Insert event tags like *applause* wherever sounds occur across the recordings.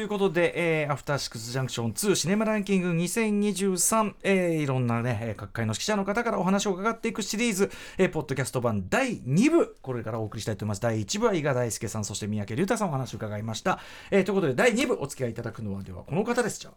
いということで、えーアフターシックスジャンクション2シネマランキング2023、えーいろんなねえー各界の指揮者の方からお話を伺っていくシリーズ、えーポッドキャスト版第2部これからお送りしたいと思います。第1部は伊賀大輔さんそして三宅龍太さんお話を伺いました、えーということで第2部お付き合いいただくのはではこの方です。じゃあ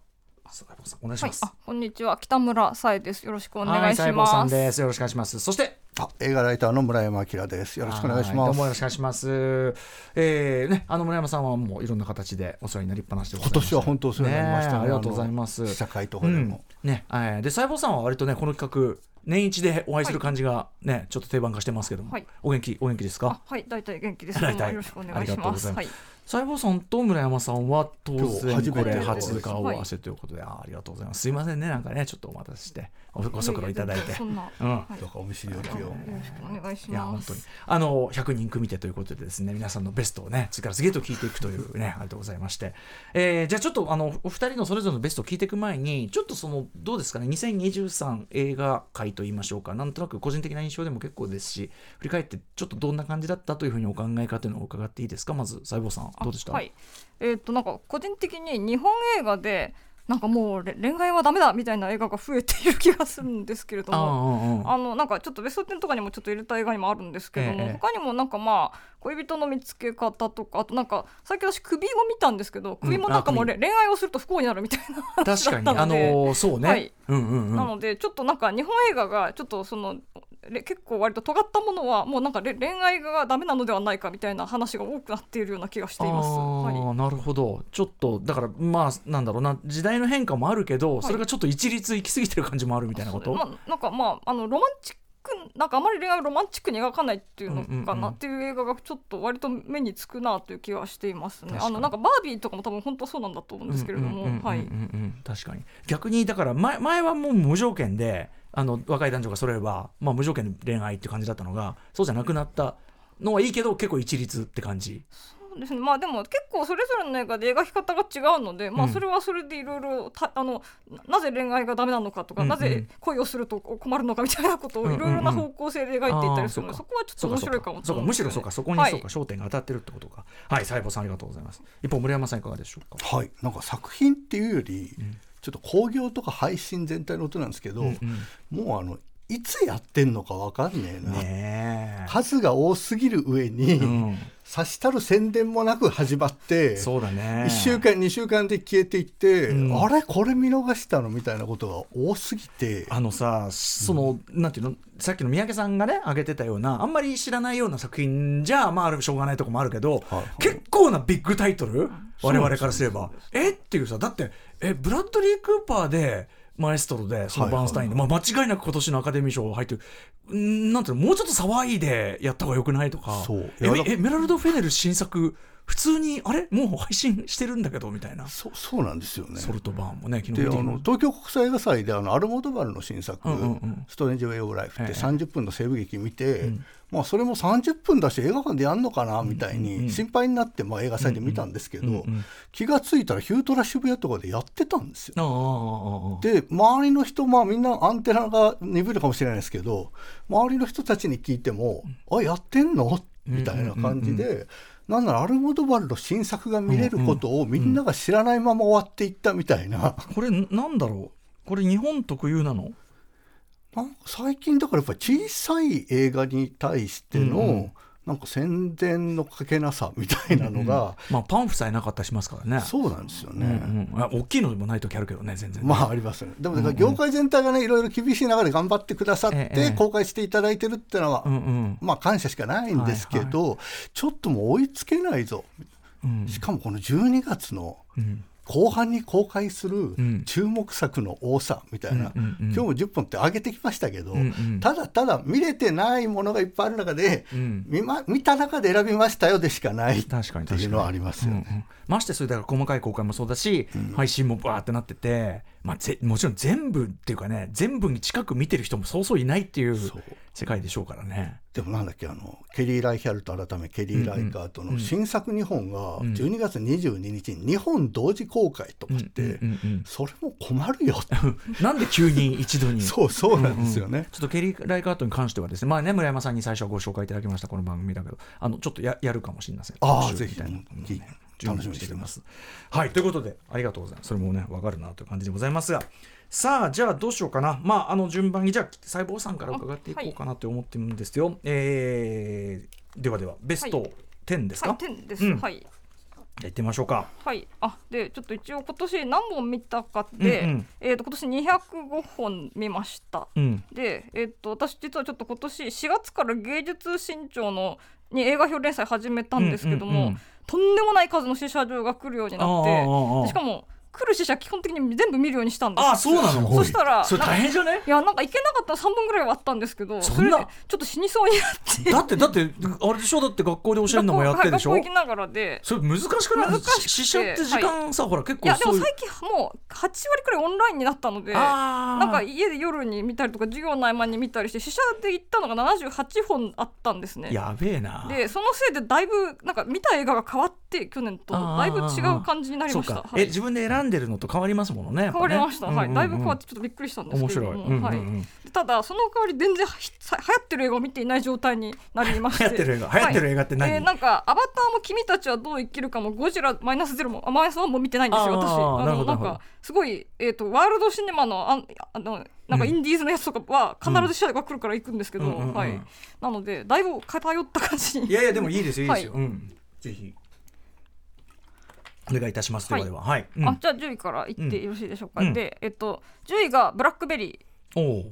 お願いします、、はい。あ、こんにちは、北村さえです。よろしくお願いします。さんです。よろしくお願いします。そしてあ映画ライターの村山明です。よろしくお願いします。はどうもよろしくお願いします。えー、ね、あの村山さんはもういろんな形でお世話になりっぱなしでございます。今年は本当お世話になりましたねねありがとうございます。あの試写会とかでもうんね、はいで細胞さんは割とねこの企画年一でお会いする感じがね、ちょっと定番化してますけども、はいお元気お元気ですあか？、はい、大体元気です。*laughs* 大体よろしくお願いしありがとうます。ございますはい。細胞さんと村山さんは当然初めてこれ初はい顔合わせということで、あありがとうございます。すいませんねなんかねちょっとお待たせしておご足労いただいて。うんはいどうかお見知りおきを。よろしくお願いしいやます。本当にあの100人組手ということでですね皆さんのベストをね次から次へと聞いていくというね *laughs* ありがとうございまして、えーじゃあちょっとあのお二人のそれぞれのベストを聞いていく前にちょっとそのどうですかね2023映画界といいましょうかなんとなく個人的な印象でも結構ですし振り返ってちょっとどんな感じだったというふうにお考えかというのを伺っていいですか？まず細胞さんどうでした？はい。えっ、と、なんか個人的に日本映画で。なんかもうれ恋愛はダメだみたいな映画が増えている気がするんですけれどあも。あのなんかちょっとベスト10とかにもちょっと入れた映画にもあるんですけども、ええ。他にもなんかまあ恋人の見つけ方とかあとなんか最近私首も見たんですけど首もなんかもう恋愛をすると不幸になるみたいな話確かに。あだったのーそうね、はい。うんうんうん。なのでちょっとなんか日本映画がちょっとそのれ結構割と尖ったものはもうなんかれ恋愛がダメなのではないかみたいな話が多くなっているような気がしています。あはい。ーなるほど。ちょっとだからまあなんだろうな時代の変化もあるけど、それがちょっと一律行き過ぎてる感じもあるみたいなこと、まあ、なんかまああのロマンチックなんかあまり恋愛をロマンチックに描かないっていうのかなんっていう映画がちょっと割と目につくなという気はしています。ね。あのなんかバービーとかも多分本当そうなんだと思うんですけれども、はい。確かに。逆にだから前前はもう無条件であの若い男女がそれれば、まあ、無条件で恋愛って感じだったのがそうじゃなくなったのはいいけど結構一律って感じそうですね。まあでも結構それぞれの映画で描き方が違うので、まうん。あそれはそれでいろいろたあのななぜ恋愛がダメなのかとか、うんうんなぜ恋をすると困るのかみたいなことをうんうんいろいろな方向性で描いていったりするので、あーそこはちょっと面白いかもとそうかむしろそうかそこにはい。そうか焦点が当たってるってことか。はい細胞さんありがとうございます。一方森山さんいかがでしょうか？はい、なんか作品っていうより、ちょっと興行とか配信全体のことなんですけど、うん。もうあのいつやってんのかわかんねえな、ねえ。数が多すぎる上に、うんさしたる宣伝もなく始まってそうだね。1週間2週間で消えていって、うん。あれ？これ見逃したの？みたいなことが多すぎて。あのさその、なんていうの？さっきの三宅さんがね挙げてたようなあんまり知らないような作品じゃまああるしょうがないとこもあるけど、はいはい。結構なビッグタイトル？我々からすれば。え？っていうさだってえ？ブラッドリー・クーパーでマエストロでそのバーンスタインで、まあ、間違いなく今年のアカデミー賞入ってる。んなんていうの？もうちょっと騒いでやった方がよくないとか。そう。えエメラルド・フェネル新作普通にあれ？もう配信してるんだけどみたいな、そそうなんですよね。ソルトバーンもね昨日であの東京国際映画祭であのアルモドバルの新作「うんうんうん。ストレンジ・ウェイ・オブ・ライフ」ってええ。30分の西部劇見て、うんまあ、それも30分だし映画館でやんのかなみたいに心配になって、まあ、映画祭で見たんですけど、気がついたらヒュートラ渋谷とかでやってたんですよ。で周りの人まあみんなアンテナが鈍いのかもしれないですけど周りの人たちに聞いても「あやってんの?」みたいな感じで、なんならアルモドバルの新作が見れることをみんなが知らないまま終わっていったみたいな。これなんだろう？これ日本特有なの？最近だからやっぱり小さい映画に対しての、うんうん。なんか宣伝のかけなさみたいなのが、まあパンフさえなかったりしますからね。そうなんですようんね。うん。あ大きいのでもない時あるけどね全然ね。まあありますね。でもだから業界全体がねいろいろ厳しい中で頑張ってくださっええて公開していただいてるっていうのは、うんうん。まあ感謝しかないんですけど、ちょっともう追いつけないぞ。うん。しかもこの12月のうん後半に公開するん。注目作の多さみたいな、今日も10本って上げてきましたけど、ただただ見れてないものがいっぱいある中で、ん。見ま見た中で選びましたよでしかない確かにっていうのはありますよね。ましてそれだから細かい公開もそうだし、配信もバーってなってて、まあ、ぜもちろん全部っていうかね全部に近く見てる人もそうそういないっていう世界でしょうからね。でもなんだっけあのケリー・ライヒャルト改めケリー・ライカートの新作2本が12月22日に2本同時公開とかって、うんうんうんそれも困るよ *laughs* なんで急に一度に。*laughs* そうそうなんですよね。ちょっとケリー・ライカートに関してはですね、まあね、村山さんに最初はご紹介いただきましたこの番組だけど、あのちょっとややるかもしれません。ああぜひのをねうん楽してます。はい、ということで、ありがとうございます。それもね、わかるなという感じでございますが。さあ、じゃあどうしようかな。まあ、あの順番に、じゃあ、細胞さんから伺っていこうかなと思ってるんですよ。えーではでは、ベスト10ですか、はい、点です、うんはいじゃあ行ってみましょうか。はい、あでちょっと一応今年何本見たかで、うんうんえー、と今年205本見ました。うん。で、えー、と私実はちょっと今年4月から芸術新潮のに映画表連載始めたんですけども、うんうんうんとんでもない数の試写場が来るようになってでしかも来る試写基本的に全部見るようにしたんですああ、そうなの？そしたらそれ大変じゃね？いやなんか行けなかった。ら3本ぐらいはあったんですけどそんな？れでちょっと死にそうになって。だって、だって、あれでしょ？だって学校で教えるのもやってるでしょ？学校行きながらで。それ難しくない？難しく試写って時間さ、ほら結いやでも構そういう最近もう8割くらいオンラインになったのでなんか家で夜に見たりとか授業の合間に見たりして試写で行ったのが78本あったんですね。やべえな。でそのせいでだいぶなんか見た映画が変わって去年と。だいぶ違う感じになりました。はい。え自分で選んでるのと変わりますものね。変わりました、はい、だいぶ変わってちょっとびっくりしたんです面けれ白い。ども、はい、ただその代わり全然はさ流行ってる映画を見ていない状態になりまして。流行ってる映画流行ってる映画って何？はい。えーなんか「アバター」も「君たちはどう生きるか」も「ゴジラマイナスゼロもあマイナスワンも見てないんですよ私。なるほどなんかすごい、えー、とワールドシネマのあんあのなんかインディーズのやつとかは必ず試写が来るから行くんですけど、はい、なのでだいぶ偏った感じに。いやいやでもいいですよいいですよ。はうん。ぜひお願いいたします。ではでははい。うん。あじゃあ10位から言ってよろしいでしょうか、うん。で、えっと、10位がブラックベリー。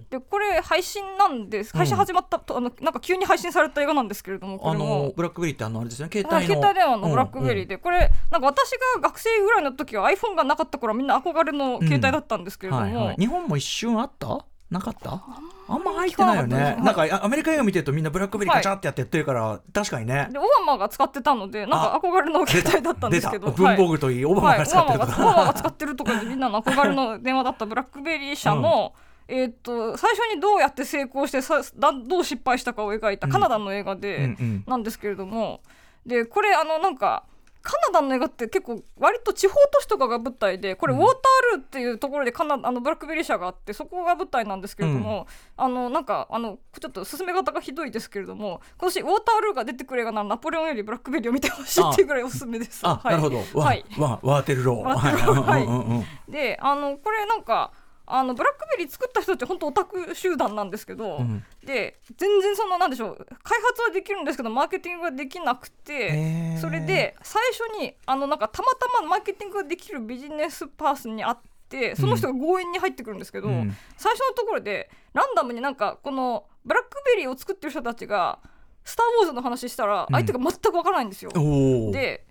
でこれ配信なんです。配信始まったと、あのなんか急に配信された映画なんですけれどもこあのブラックベリーってあのあれですよね。携あ帯の。携帯電話のブラックベリーで。で、これなんか私が学生ぐらいの時は iPhone がなかった頃はみんな憧れの携帯だったんですけれども。日本も一瞬あった？なかった？あんま入ってないよね。なんかあアメリカ映画見てるとみんなブラックベリーガチャってやってやってるから確かにね。でオバマが使ってたのでなんか憧れの携帯だったんですけど文房具といいオバマはい、が使ってると。オバマがオバマがか。使ってるとかでみんなの憧れの電話だったブラックベリー社の、えー、と最初にどうやって成功してさだどう失敗したかを描いたカナダの映画で、なんですけれどもでこれあのなんかカナダの映画って結構割と地方都市とかが舞台でこれウォータールーっていうところでカナあのブラックベリー社があってそこが舞台なんですけれども、あのなんかあのちょっと進め方がひどいですけれども今年ウォータールーが出てくる映画ならナポレオンよりブラックベリーを見てほ *laughs* しいっていうぐらいおすすめです。あ、はい。なるほど。わ、はい。わ、ワーテルロー。ワーテルロー。はい。うんうんうん。であのこれなんかあのブラックベリー作った人たち本当オタク集団なんですけど、ん。で全然そのなんでしょう開発はできるんですけどマーケティングができなくてへー。それで最初にあのなんかたまたまマーケティングができるビジネスパーソンに会ってその人が強引に入ってくるんですけど、うん。最初のところでランダムになんかこのブラックベリーを作ってる人たちが「スター・ウォーズ」の話したら相手が全くわからないんですよ。おお。で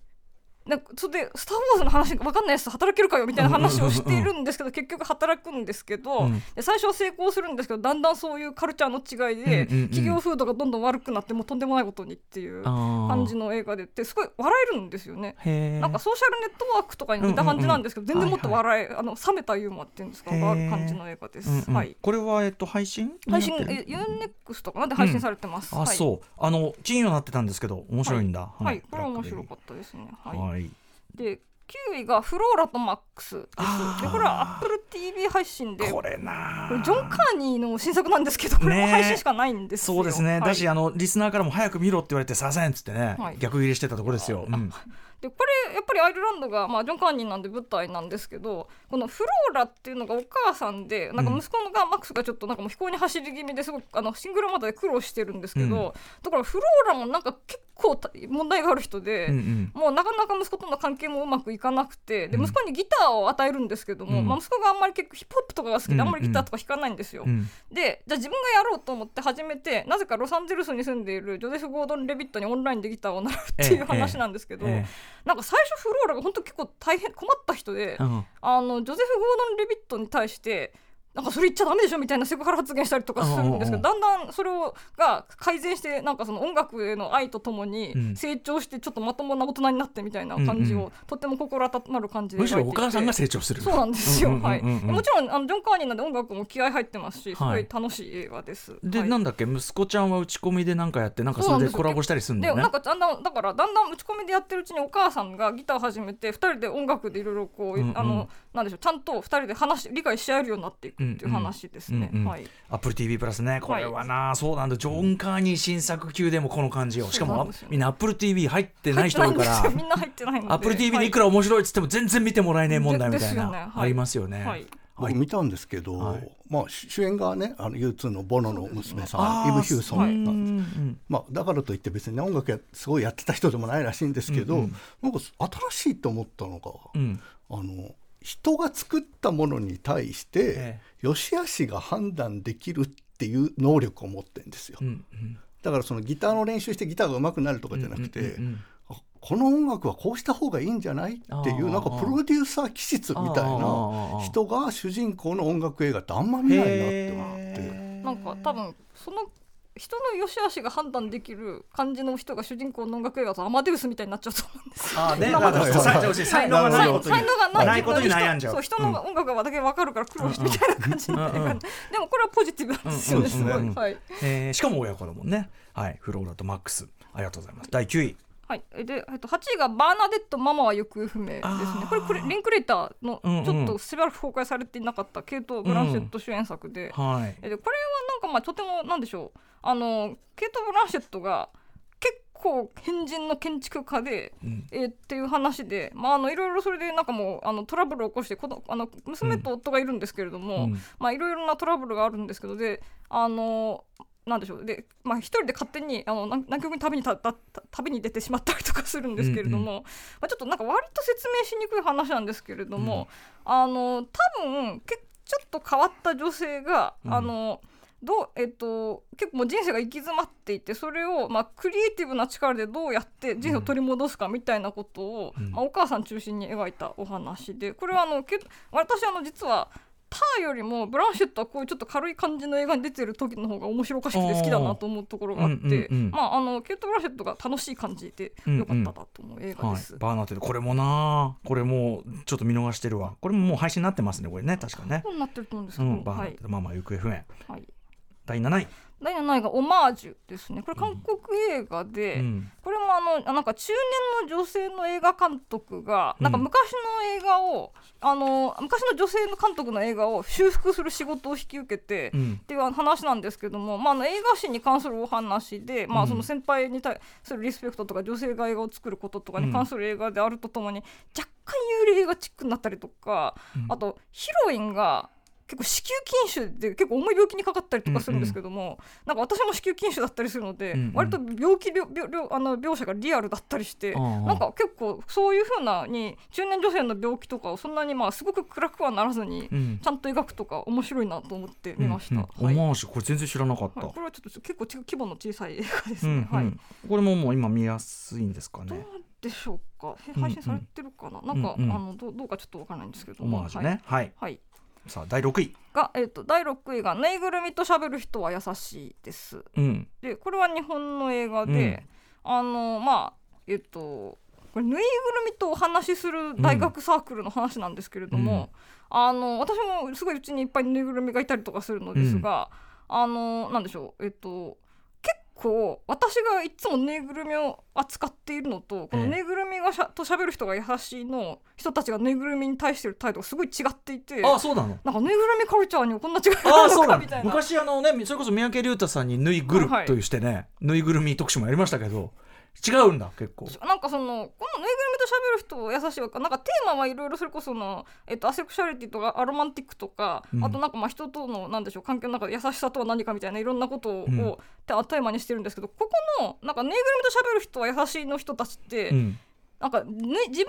なんかそれで「スター・ウォーズ」の話が分かんないやつと働けるかよみたいな話をしているんですけど *laughs* 結局働くんですけど、うんで最初は成功するんですけどだんだんそういうカルチャーの違いで、うんうんうん企業風土がどんどん悪くなってもうとんでもないことにっていう感感じの映画でってすごい笑えるんですよね。なんかソーシャルネットワークとかに似た感じなんですけど、うんうんうん全然もっと笑え、あの冷めたユーモアっていうんですかがある感じの映画です。うんうんはい。これはえっと配信？配信えユーネックスとかなんで配信されてます。あ、はい、そう。あの金曜になってたんですけど面白いんだ。はい、これは面白かったですね。はい。はい。で9位がフローラとマックスです。でこれは AppleTV 配信でこれなジョン・カーニーの新作なんですけどこれも配信しかないんですよ、そうですね、はい。だしあのリスナーからも早く見ろって言われて「さあせん」っつってね、はい。逆切れしてたところですよ。うん。でこれやっぱりアイルランドが、まあ、ジョン・カーニーなんで舞台なんですけどこのフローラっていうのがお母さんでなんか息子のが、マックスがちょっとなんかもう飛行に走り気味ですごくあのシングルマザーで苦労してるんですけど、うん。だからフローラもなんか結構問題がある人で、うんうん。もうなかなか息子との関係もうまくいかなくてでうん。息子にギターを与えるんですけども、うん。まあ、息子があんまり結構ヒップホップとかが好きうんうん。であんまりギターとか弾かないんですよ。うん。でじゃあ自分がやろうと思って始めてなぜかロサンゼルスに住んでいるジョゼフ・ゴードン・レビットにオンラインでギターを習うっていう話なんですけど、えなんか最初フローラが本当結構大変困った人で、えうん。あのジョゼフ・ゴードン・レビットに対してなんかそれ言っちゃダメでしょみたいなセクハラ発言したりとかするんですけど、だんだんそれをが改善してなんかその音楽への愛とともにうん。成長してちょっとまともな大人になってみたいな感じを、うんうとても心温まる感じでむしろお母さんが成長する。そうなんですよ、はい。もちろんあのジョン・カーニーなんで音楽も気合入ってますしすごはいい楽しい映画です、で、はい。なんだっけ息子ちゃんは打ち込みでなんかやってなんかそれでコラボしたりするんだよね？でなんかだんだんだからだんだん打ち込みでやってるうちにお母さんがギターを始めて2人で音楽でいろいろこう、うんうん。あのなんでしょうちゃんと2人で話し理解し合えるようになっていくっていう話ですね。アップル TV プラスね。これはな、そうなんだ。ジョン・カーニー新作級でもこの感じよ。しかもみんなアップル TV 入ってない人多いか入ってないんですよみらんな入ってないので。アップル TV でいくら、ら面白いっつっても全然見てもらえねえ問題みたいな、はい。ありますよね、はい。僕見たんですけど、はい。まあ、主演がねあの U2 のボノの娘さんイブ・ヒューソはい。ンなんです、うん。まあ、だからといって別にね音楽やすごいやってた人でもないらしいんですけど、なんか新しいと思ったのが、うん。あの人が作ったものに対して、え良し悪しが判断できるっていう能力を持ってるんですよ、うんうん。だからそのギターの練習してギターが上手くなるとかじゃなくて、うんうんうん。あこの音楽はこうした方がいいんじゃないっていうなんかプロデューサー気質みたいな人が主人公の音楽映画ってあんま見ないなって思って。なんか多分その人の良し悪しが判断できる感じの人が主人公の音楽映画とアマデウスみたいになっちゃうと思うんですよ。あー *laughs* ね、今までだから才能がないことに才能がないないことに悩んじゃう。そう人の音楽がだけ分かるから苦労してみたいな感じになってるから、でもこれはポジティブなんですよね、うんすごい、しかも親子だもんね。はい、フローラとマックス。ありがとうございます。第9位。はい、で、えっと、8位がバーナデット・ママは行方不明ですね。これこれリンクレーターのうんうんちょっとしばらく公開されていなかったケイト・ブランシェット主演作で,、はい。えでこれはなんかまあとてもなんでしょう。あのケイト・ブランシェットが結構変人の建築家で、うん。えーっていう話で、まあ、あのいろいろそれでなんかもうあのトラブルを起こしてこのあの娘と夫がいるんですけれども、うん。まあ、いろいろなトラブルがあるんですけどであのなんでしょう。で、まあ、一人で勝手にあの南南極に旅にたたた旅に出てしまったりとかするんですけれども、うんまあ、ちょっとなんか割と説明しにくい話なんですけれども、あの多分けちょっと変わった女性が、うん。あのどうえっと、結構もう人生が行き詰まっていてそれを、まあ、クリエイティブな力でどうやって人生を取り戻すかみたいなことを、うん。まあ、お母さん中心に描いたお話でこれはあのけ私あの実はターよりもブランシェットはこういうちょっと軽い感じの映画に出てる時の方が面白おかしくて好きだなと思うところがあって、うんうんうんまああのケイト・ブランシェットが楽しい感じでよかったなと思う映画はいです。、バーナーってこれもなこれもうちょっと見逃してるわ。これももう配信になってますねこれね。確かね。なってると思うんですけど、うんバーナはい。ーってママ行方不明。はい、第7位第7位がオマージュですね。これ韓国映画で、うん。これもあのあなんか中年の女性の映画監督が、うん。なんか昔の映画をあの昔の女性の監督の映画を修復する仕事を引き受けて、うん。っていう話なんですけども、まあ、あの映画史に関するお話で、まあ、うん。その先輩に対するリスペクトとか女性が映画を作ることとかに関する映画であるとともに、若干幽霊映画チックになったりとか、うん。あとヒロインが結構子宮筋腫で結構重い病気にかかったりとかするんですけども、なんか私も子宮筋腫だったりするので、うんうん。割と病気病あの描写がリアルだったりして、ああなんか結構そういうふうなに中年女性の病気とかをそんなにまあすごく暗くはならずに、うん。ちゃんと描くとか面白いなと思って見ました。オマージュこれ全然知らなかった、はい、これはちょっと結構ち規模の小さい映画ですうん。ね。はい。うん、これももう今見やすいんですかどうねでしょうか？配信されてるかな？なんか、うんうんあのどうどうかちょっとわからないんですけど。オマージュね。はい、はい。はい。さあ第6位がえっ、と第六位がぬいぐるみと喋る人は優しいです。うんでこれは日本の映画で、あのまあえっ、とこれぬいぐるみとお話しする大学サークルの話なんですけれども、あの私もすごいうちにいっぱいぬいぐるみがいたりとかするのですが、あのなんでしょうえっ、と結構私がいつもぬいぐるみを扱っているのとこのええぬいぐるみがしゃと喋る人が優しいの人たちがぬいぐるみに対してる態度がすごい違っていてあそうなの？なんかぬいぐるみカルチャーにはこんな違いがあるのの。かみたいな。昔あのねそれこそ三宅龍太さんに「ぬいぐるはい」というしてね、ぬいぐるみ特集もやりましたけど違うんだ結構。なんかそのこのぬいぐるみと喋る人優しいわなんかテーマはいろいろそれこその、えっと、アセクシャリティとかアロマンティックとか、うん。あとなんかまあ人とのなんでしょう関係の中で優しさとは何かみたいないろんなことを、うん。テーマにしてるんですけどここのなんかぬいぐるみと喋る人は優しいの人たちって、うんなんか、ね、自分がぬい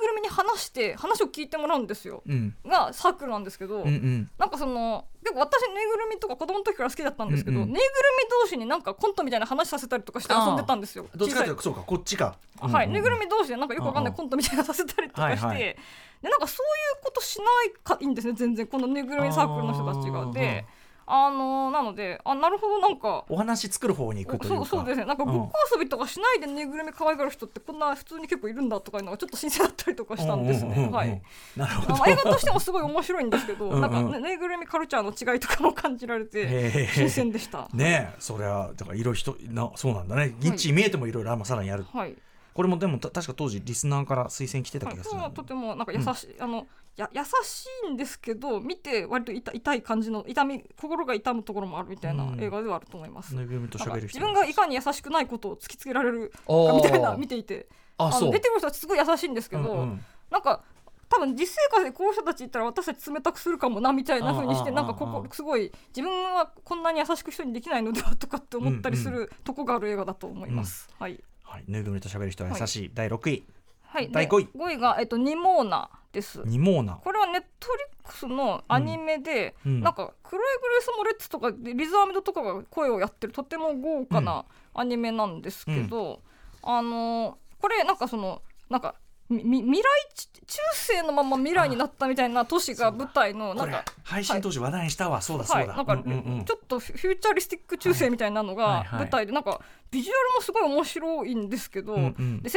ぐるみに話して話を聞いてもらうんですよ。うん。がサークルなんですけど、うんうん。なんかその結構私ぬいぐるみとか子供の時から好きだったんですけど、うんうん。ぬいぐるみ同士になんかコントみたいな話させたりとかして遊んでたんですよ。どっちかというとそうかこっちか。はい、ぬいぐるみみ同士でなんかよくわかんないうんうんコントみたいなのさせたりとかして、はいはい。でなんかそういうことしないかいいんですね全然。このぬいぐるみサークルの人たちが。であのーなのであなるほどなんかお話作る方に行くというか。そうそうですね。なんかうん。ごっこ遊びとかしないでぬいぐるみ可愛がる人ってこんな普通に結構いるんだとかいうのがちょっと新鮮だったりとかしたんですね。はい。なるほど。映画としてもすごい面白いんですけどうんうん。なんかねぬいぐるみカルチャーの違いとかも感じられて新鮮でした。ねえそれはだからいろいろ人なそうなんだね。ニッチに見えてもいろいろさらにやる。はいこれもでもた確か当時リスナーから推薦来てたはい、気がするはとてもなんか優しい、あのや優しいんですけど見て割と痛痛い感じの痛み心が痛むところもあるみたいなうん。映画ではあると思います。ぬいぐるみとなん自分がいかに優しくないことを突きつけられるかみたいな見ていて。のあそう。出てくる人はすごい優しいんですけど、うんうん。なんか多分実生活でこういう人たちいたら私たち冷たくするかもなみたいな風にしてなんかここすごい自分はこんなに優しく人にできないのではとかって思ったりするとこがある映画だと思います。はいはい。ぬいぐるみと喋る人は優しい。第6位。はい、第五位。5位が、えっと、ニモーナです。ニモーナ。これはネットリックスのアニメで、うん。うん。なんかクロエ・グレース・モレッツとかでリザーメドとかが声をやってるとても豪華なアニメなんですけど、あのーこれなんかそのなんか未来ち中世のまま未来になったみたいな都市が舞台のなんか。配信当時話題にしたわ。そうだそうだ。はい、なんか、うんうんうん。ちょっとフューチャリスティック中世みたいなのはいはい。はい。が舞台でなんかビジュアルもすごい面白いんですけど、で設定も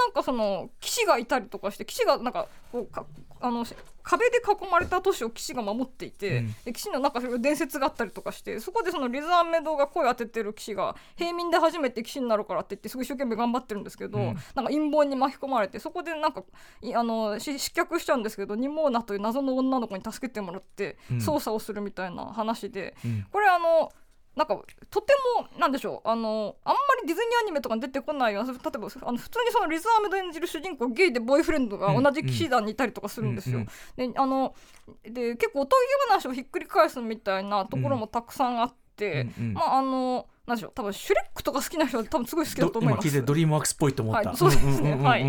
なんかその騎士がいたりとかして騎士がなんかこうかあの壁で囲まれた都市を騎士が守っていて、うん。で騎士のなんかそれ伝説があったりとかしてそこでそのリザーメドが声を当ててる騎士が平民で初めて騎士になるからって言ってすごい一生懸命頑張ってるんですけど、うん。なんか陰謀に巻き込まれてそこでなんかいあのし失脚しちゃうんですけどニモーナという謎の女の子に助けてもらってうん。操作をするみたいな話で、うん。これあのなんかとてもなんでしょうあのあんまりディズニーアニメとかに出てこないような例えばあの普通にそのリザーメド演じる主人公ゲイでボーイフレンドが同じ騎士団にいたりとかするんですよ。うんであので結構おとぎ話をひっくり返すみたいなところもたくさんあって、うんうんまああのなんでしょう多分シュレックとか好きな人は多分すごい好きだとど思います。今聞いてドリームワークスっぽいと思った、はいそうですね。はい。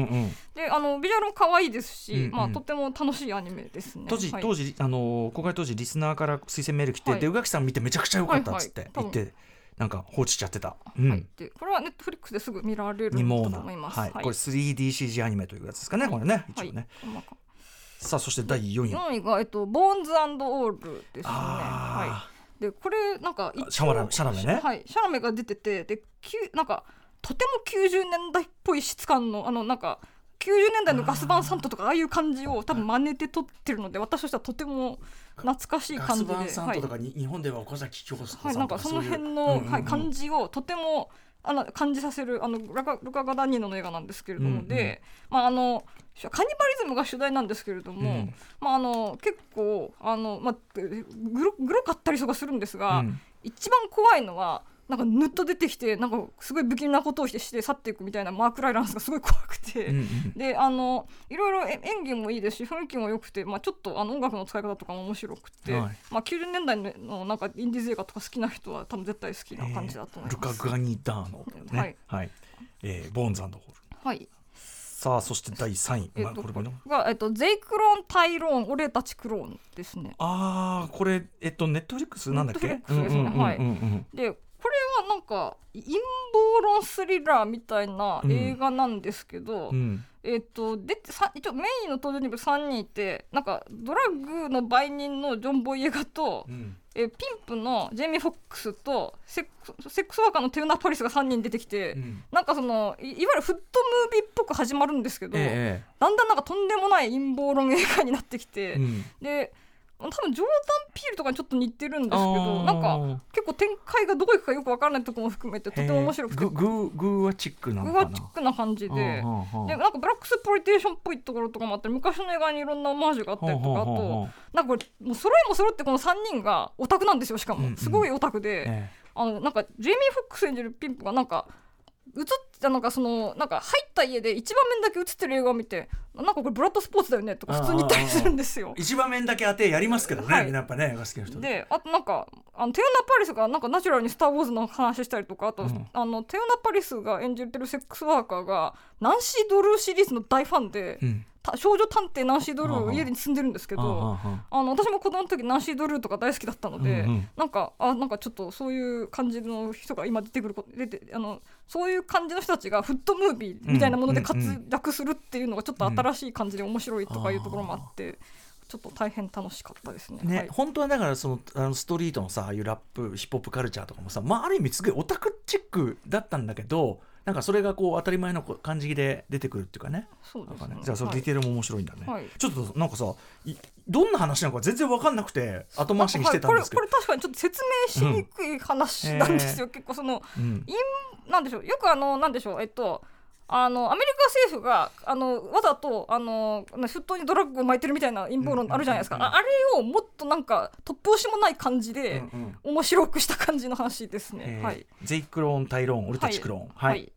であのビジュアルも可愛いですし、うんうん。まあとても楽しいアニメですね。当時、はい。当時あの公開当時リスナーから推薦メール来て、はい。で宇垣さん見てめちゃくちゃ良かったっつってはいはい。言って、なんか放置しちゃってた、うん。はい、でこれはネットフリックスですぐ見られると思います。はい、これ 3DCG アニメというやつですかね、これね。一応ね、さあそして第4位、じ4位が、えっと、ボーンズオールですね。はあい、でこれなんかシャラ、シャラメね。はい、シャラメが出ててできゅなんかとても90年代っぽい質感のあのなんか90年代のガスバンサントとかああいう感じを多分真似て撮ってるので私としてはとても懐かしいガ感じでスバンサントとはいかに、日本では岡崎京子さんとかはい、なんかその辺うの、いううんうんうん。はい、感じをとてもあの感じさせるあのルカルカ・ガダニーノの映画なんですけれども、うんうん。で、まあ、あのカニバリズムが主題なんですけれども、うん。まあ、あの結構あの、まあ、グログロかったりとかするんですが、うん。一番怖いのはなんかぬっと出てきてなんかすごい不気味なことをして去っていくみたいなマーク・ライランスがすごい怖くて。うんうんであのいろいろえ演技もいいですし雰囲気も良くて、まあ、ちょっとあの音楽の使い方とかも面白くて、はい。まあ、90年代のなんかインディーズ映画とか好きな人は多分絶対好きな感じだと思いルます。カ・ガニダーノ、ね。はい。はい。えーボーンズホール。はい。さあそして第3位、えっとまあこれこれが、えっと、ゼイクローン、タイローン、俺たちクローンですね。ああこれえっとネットフリックスなんだっけ？Netflix ですね。うんうんうんうん。はい。ではなんか陰謀論スリラーみたいな映画なんですけど、うん。えっとでさ一応メインの登場人物3人いてなんかドラッグの売人のジョン・ボイエガと、うん。えピンプのジェイミー・フォックスとセックスセックスワーカーのテウナ・パリスが3人出てきて、うん。なんかそのいいわゆるフットムービーっぽく始まるんですけど、えだんだんなんかとんでもない陰謀論映画になってきて、えうん。で多分ジョーダン・ピールとかにちょっと似てるんですけあどー。なんか結構展開がどこ行くかよくわからないところも含めてとても面白くて。グーワチックなのグかな？ワチックな感じで。でなんかブラックスプロイテーションっぽいところとかもあったり昔の映画にいろんなオマージュがあったりとかあとほなんかこれもう揃いも揃ってこの3人がオタクなんですよしかも。すごいオタクで、えあのなんかジェイミー・フォックス演じるピンプがなんか映ったなんかそのなんか入った家で一場面だけ映ってる映画を見てなんかこれブラッドスポーツだよねとか普通に言ったりするんですよ。一場面だけ当てやりますけどね、はい。やっぱね映画好きな人であとなんかあのテオナ・パリスがなんかナチュラルに「スター・ウォーズ」の話したりとかあと、うん。あのテオナ・パリスが演じてるセックスワーカーがナンシー・ドルーシリーズの大ファンで、うん。た少女探偵ナンシー・ドルー。家に住んでるんですけど。あの私も子供の時ナンシー・ドルーとか大好きだったので、うんうん。なんかあなんかちょっとそういう感じの人が今出てくること出てあのそういう感じの人たちがフットムービーみたいなもので活躍するっていうのがちょっと新しい感じで面白いとかいうところもあって、ちょっと大変楽しかったですね。ね、はい本当はだからそのあのストリートのさああいうラップヒップホップカルチャーとかもさ、まあ、ある意味すごいオタクチックだったんだけどなんかそれがこう当たり前の感じで出てくるっていうかね。そうですね。じゃあそのディテールも面白いんだね、はい。ちょっとなんかさいどんな話なのか全然分かんなくて後回しにしてたんですけど、はい。これこれ確かにちょっと説明しにくい話なんですよ、結構そのうん。なんでしょうよくあのなんでしょうえっとあのアメリカ政府があのわざとあの沸騰にドラッグを巻いてるみたいな陰謀論あるじゃないですか、あれをもっとなんか突拍子もない感じで、うんうん。面白くした感じの話ですね。えー。はい、ゼイクローンタイローン俺たちクローン。はい、はい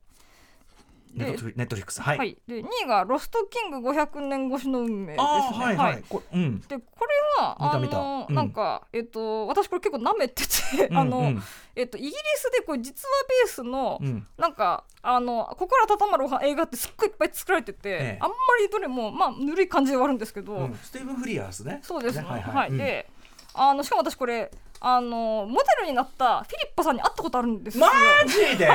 ネットフリネットフリックス。はい、はい。で2位が「ロストキング500年越しの運命」ですね。ああはいはい、これうん。でこれはあの、うん。なんかえっと私これ結構舐めてて、あの、うん。うんえっとイギリスでこれ実話ベースの、うん。なんかあの心温まる映画ってすっごいいっぱい作られてて、ええ。あんまりどれもまあぬるい感じではあるんですけど、うん。スティーブン・フリアースね。そうですね。はいはい、で、あのしかも私これあのモデルになったフィリッパさんに会ったことあるんですよ。マジで、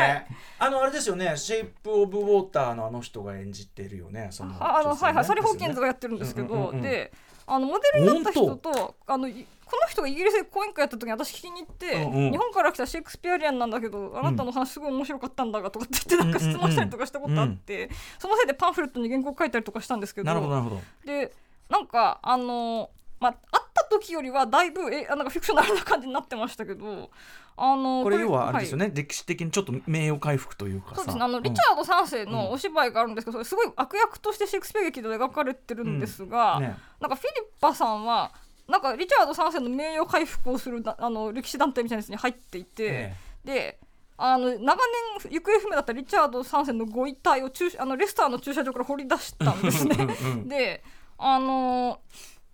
あのあれですよね「シェイプ・オブ・ウォーター」のあの人が演じてるよねそのああの、はいはいサリー・ホーキンズがやってるんですけど、うんうんうんうん。であのモデルになった人とあのいこの人がイギリスで講演会やった時に私聞きに行って、うんうん。日本から来たシェイクスピアリアンなんだけどあなたの話すごい面白かったんだがとかって言ってなんか質問したりとかしたことあって、そのせいでパンフレットに原稿書いたりとかしたんですけどなるほどなるほど。でなんかあのまあ会った時よりはだいぶえあなんかフィクショナルな感じになってましたけどあのこれ要はあれですよねね、歴史的にちょっと名誉回復というかさ。そうですね。あのん。リチャード3世のお芝居があるんですけど、それすごい悪役としてシェイクスピア劇で描かれてるんですが、ね。なんかフィリッパさんはなんかリチャード3世の名誉回復をするなあの歴史団体みたいなやつに入っていて、えであの長年行方不明だったリチャード3世のご遺体を駐あのレスターの駐車場から掘り出したんですね。うんうん。であの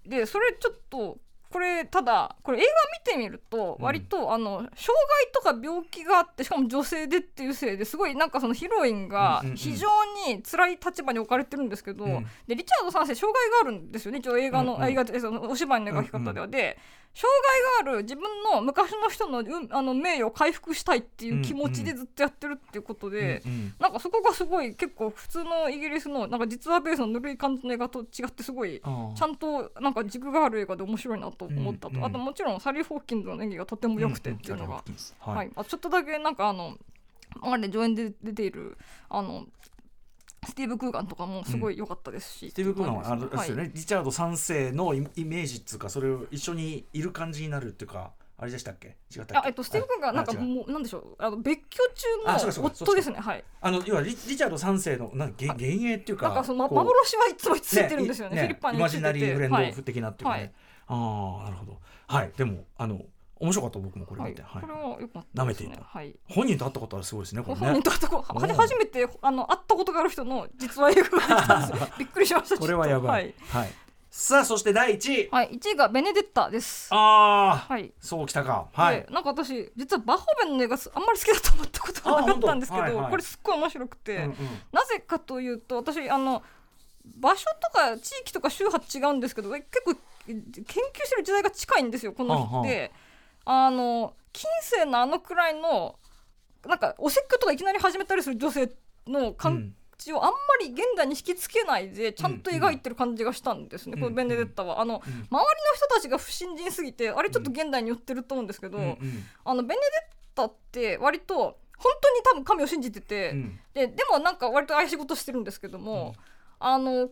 でそれちょっとこれただこれ映画見てみると割と、あの障害とか病気があってしかも女性でっていうせいですごいなんかそのヒロインが非常に辛い立場に置かれてるんですけど、うん。でリチャード3世障害があるんですよね一応映画の、うんうん映画でそのお芝居の描き方では。で障害がある自分の昔の人の,、うん、あの名誉を回復したいっていう気持ちでずっとやってるっていうことで。うんうんなんかそこがすごい結構普通のイギリスのなんか実話ベースのぬるい感じの映画と違ってすごいちゃんとなんか軸がある映画で面白いなと思ったと、うんうんあともちろんサリー・ホーキンズの演技がとても良くてっていうのが、ははい。いあちょっとだけなんかあのあれ上演で出ているあのスティーブ・クーガンとかもすごい良かったですし、スティーブ・クーガンはあのですよはいね、リチャード3世のイイメージっていうかそれを一緒にいる感じになるっていうかあれでしたっけ？違ったあえっと、スティーブ・クーガンなんかもうなんでしょう。あの別居中の夫ですね。はい。あの要はリリチャード3世のなんか幻幻影っていうかなんかその、幻はいつもついてるんですよね。フィリッパにイマジナリーフレンドはい的なっていうかね、はい。ああなるほど。はい。でもあの面白かった僕もこれはい、見て、はい。これは良かったですね。舐めていた。はい。本人と会ったことはすごいですねこれね。本人と会ったことうん初めてあの会ったことがある人の実は映画ができたんです。よ *laughs* びっくりしましたこれはやばい、ははい。い、さあそして第1位。はい、1位がベネデッタです。ああ、はい。そうきたか。はい。でなんか私実はバホーベンの映画すあんまり好きだと思ったことがなかったんですけど、はいはいこれすっごい面白くて、うんうん。なぜかというと私あの場所とか地域とか宗派違うんですけどえ結構研究してる時代が近いんですよこの日って。あの近世のあのくらいのなんかお説教とかいきなり始めたりする女性の感じをあんまり現代に引きつけないでちゃんと描いてる感じがしたんですね、うん。このベネデッタは。あの、うん。周りの人たちが不信心すぎてあれちょっと現代に寄ってると思うんですけど、うん。うん。あのベネデッタって割と本当に多分神を信じてて、うん。ででもなんか割と怪しいことしてるんですけども、あのこの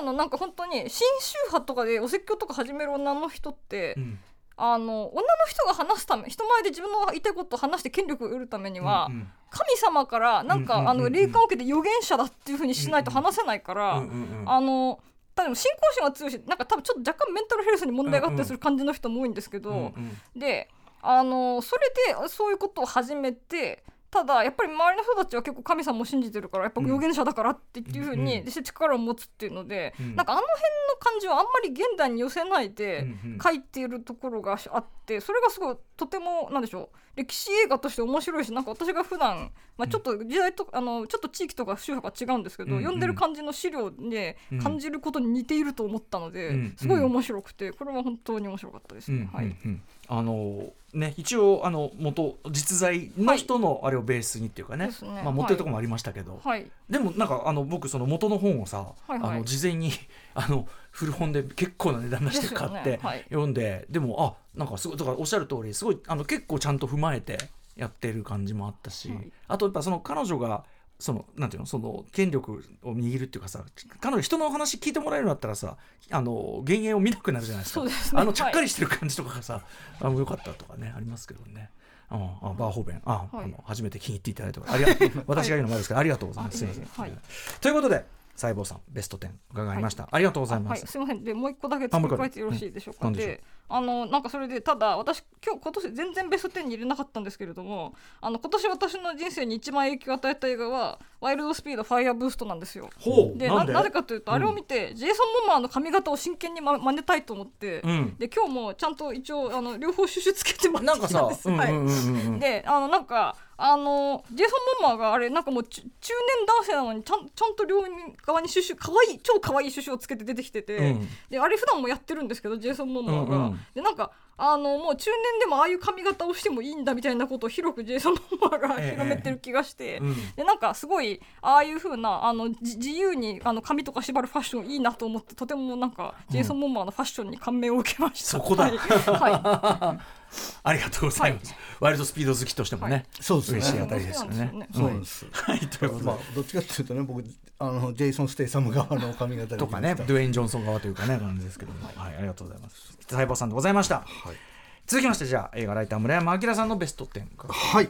頃のなんか本当に新宗派とかでお説教とか始める女の人って、うんあの女の人が話すため人前で自分の言いたいことを話して権力を得るためには、うんうん。神様からなんか、うんうんうんうん。あの霊感を受けて預言者だっていうふうにしないと話せないから、うんうんうんあの多分信仰心は強いしなんか多分ちょっと若干メンタルヘルスに問題があったりする感じの人も多いんですけど、うんうん。であのそれでそういうことを始めてただやっぱり周りの人たちは結構神様を信じてるからやっぱ預言者だからっていうふうに、うん。で力を持つっていうので、うん。なんかあの辺の感じをあんまり現代に寄せないで書いているところがあってそれがすごいとてもなんでしょう歴史映画として面白いしなんか私が普段、まあちょっと時代とあのちょっと地域とか宗派が違うんですけど、うんうん。読んでる感じの資料でうん。感じることに似ていると思ったので、うん。すごい面白くてこれは本当に面白かったですね。はいうんうんうんあのね一応あの元実在の人のあれをベースにっていうかね,、まあ持ってるところもありましたけど、はい。でもなんかあの僕その元の本をさ、あの事前に *laughs* あの古本で結構な値段出して買って、読んででもあなんかすごいだからおっしゃる通りすごいあの結構ちゃんと踏まえてやってる感じもあったし、はい。あとやっぱその彼女がそのなんていうのその権力を握るっていうかさ彼女人の話聞いてもらえるんだったらさあの幻影を見なくなるじゃないですか。ね。あのちゃっかりしてる感じとかがさ、あのよかったとかねありますけどね。ああバーホーベン。あ、はい。あの初めて気に入っていただいてありがとう。*laughs* 私が言うのもあれですけどありがとうございます。すいません。はい。ということで細胞さんベスト10伺いました、ありがとうございます。はい、すみません。でもう一個だけ付け加えてよろしいでしょうか、うん。何であのなんかそれでただ私今日今年全然ベスト10に入れなかったんですけれどもあの今年私の人生に一番影響を与えた映画はワイルドスピードファイアブーストなんですよ。ほう。でなんで？なぜかというと、あれを見てジェイソン・モンマーの髪型を真剣にま真似たいと思って、うん。で今日もちゃんと一応あの両方シュシュつけてもらなんかさってきたんで、す、であのなんかあのジェイソン・モンマーがあれなんかもう中中年男性なのにちゃんちゃんと両側にシュシュ可愛い超可愛いシュシュをつけて出てきてて、うん。であれ普段もやってるんですけどジェイソン・モンマーが、うんうん。でなんかあのもう中年でもああいう髪型をしてもいいんだみたいなことを広くジェイソン・モンマーがええ。広めてる気がして、うん。でなんかすごいああいう風なあのじ自由にあの髪とか縛るファッションいいなと思ってとてもなんかジェイソン・モンマーのファッションに感銘を受けました。そこだ。はい、はありがとうございます、ワイルドスピード好きとしてもね、そうですね嬉しいあたりですよね。面そうです。はいということで、まあどっちかっていうとね僕あのジェイソン・ステイサム側の髪型でとかね、ドゥエイン・ジョンソン側というかね、感じですけども、はい、ありがとうございます。細胞さんでございました。はい。続きまして、じゃあ、映画ライター村山明さんのベスト10か。はい。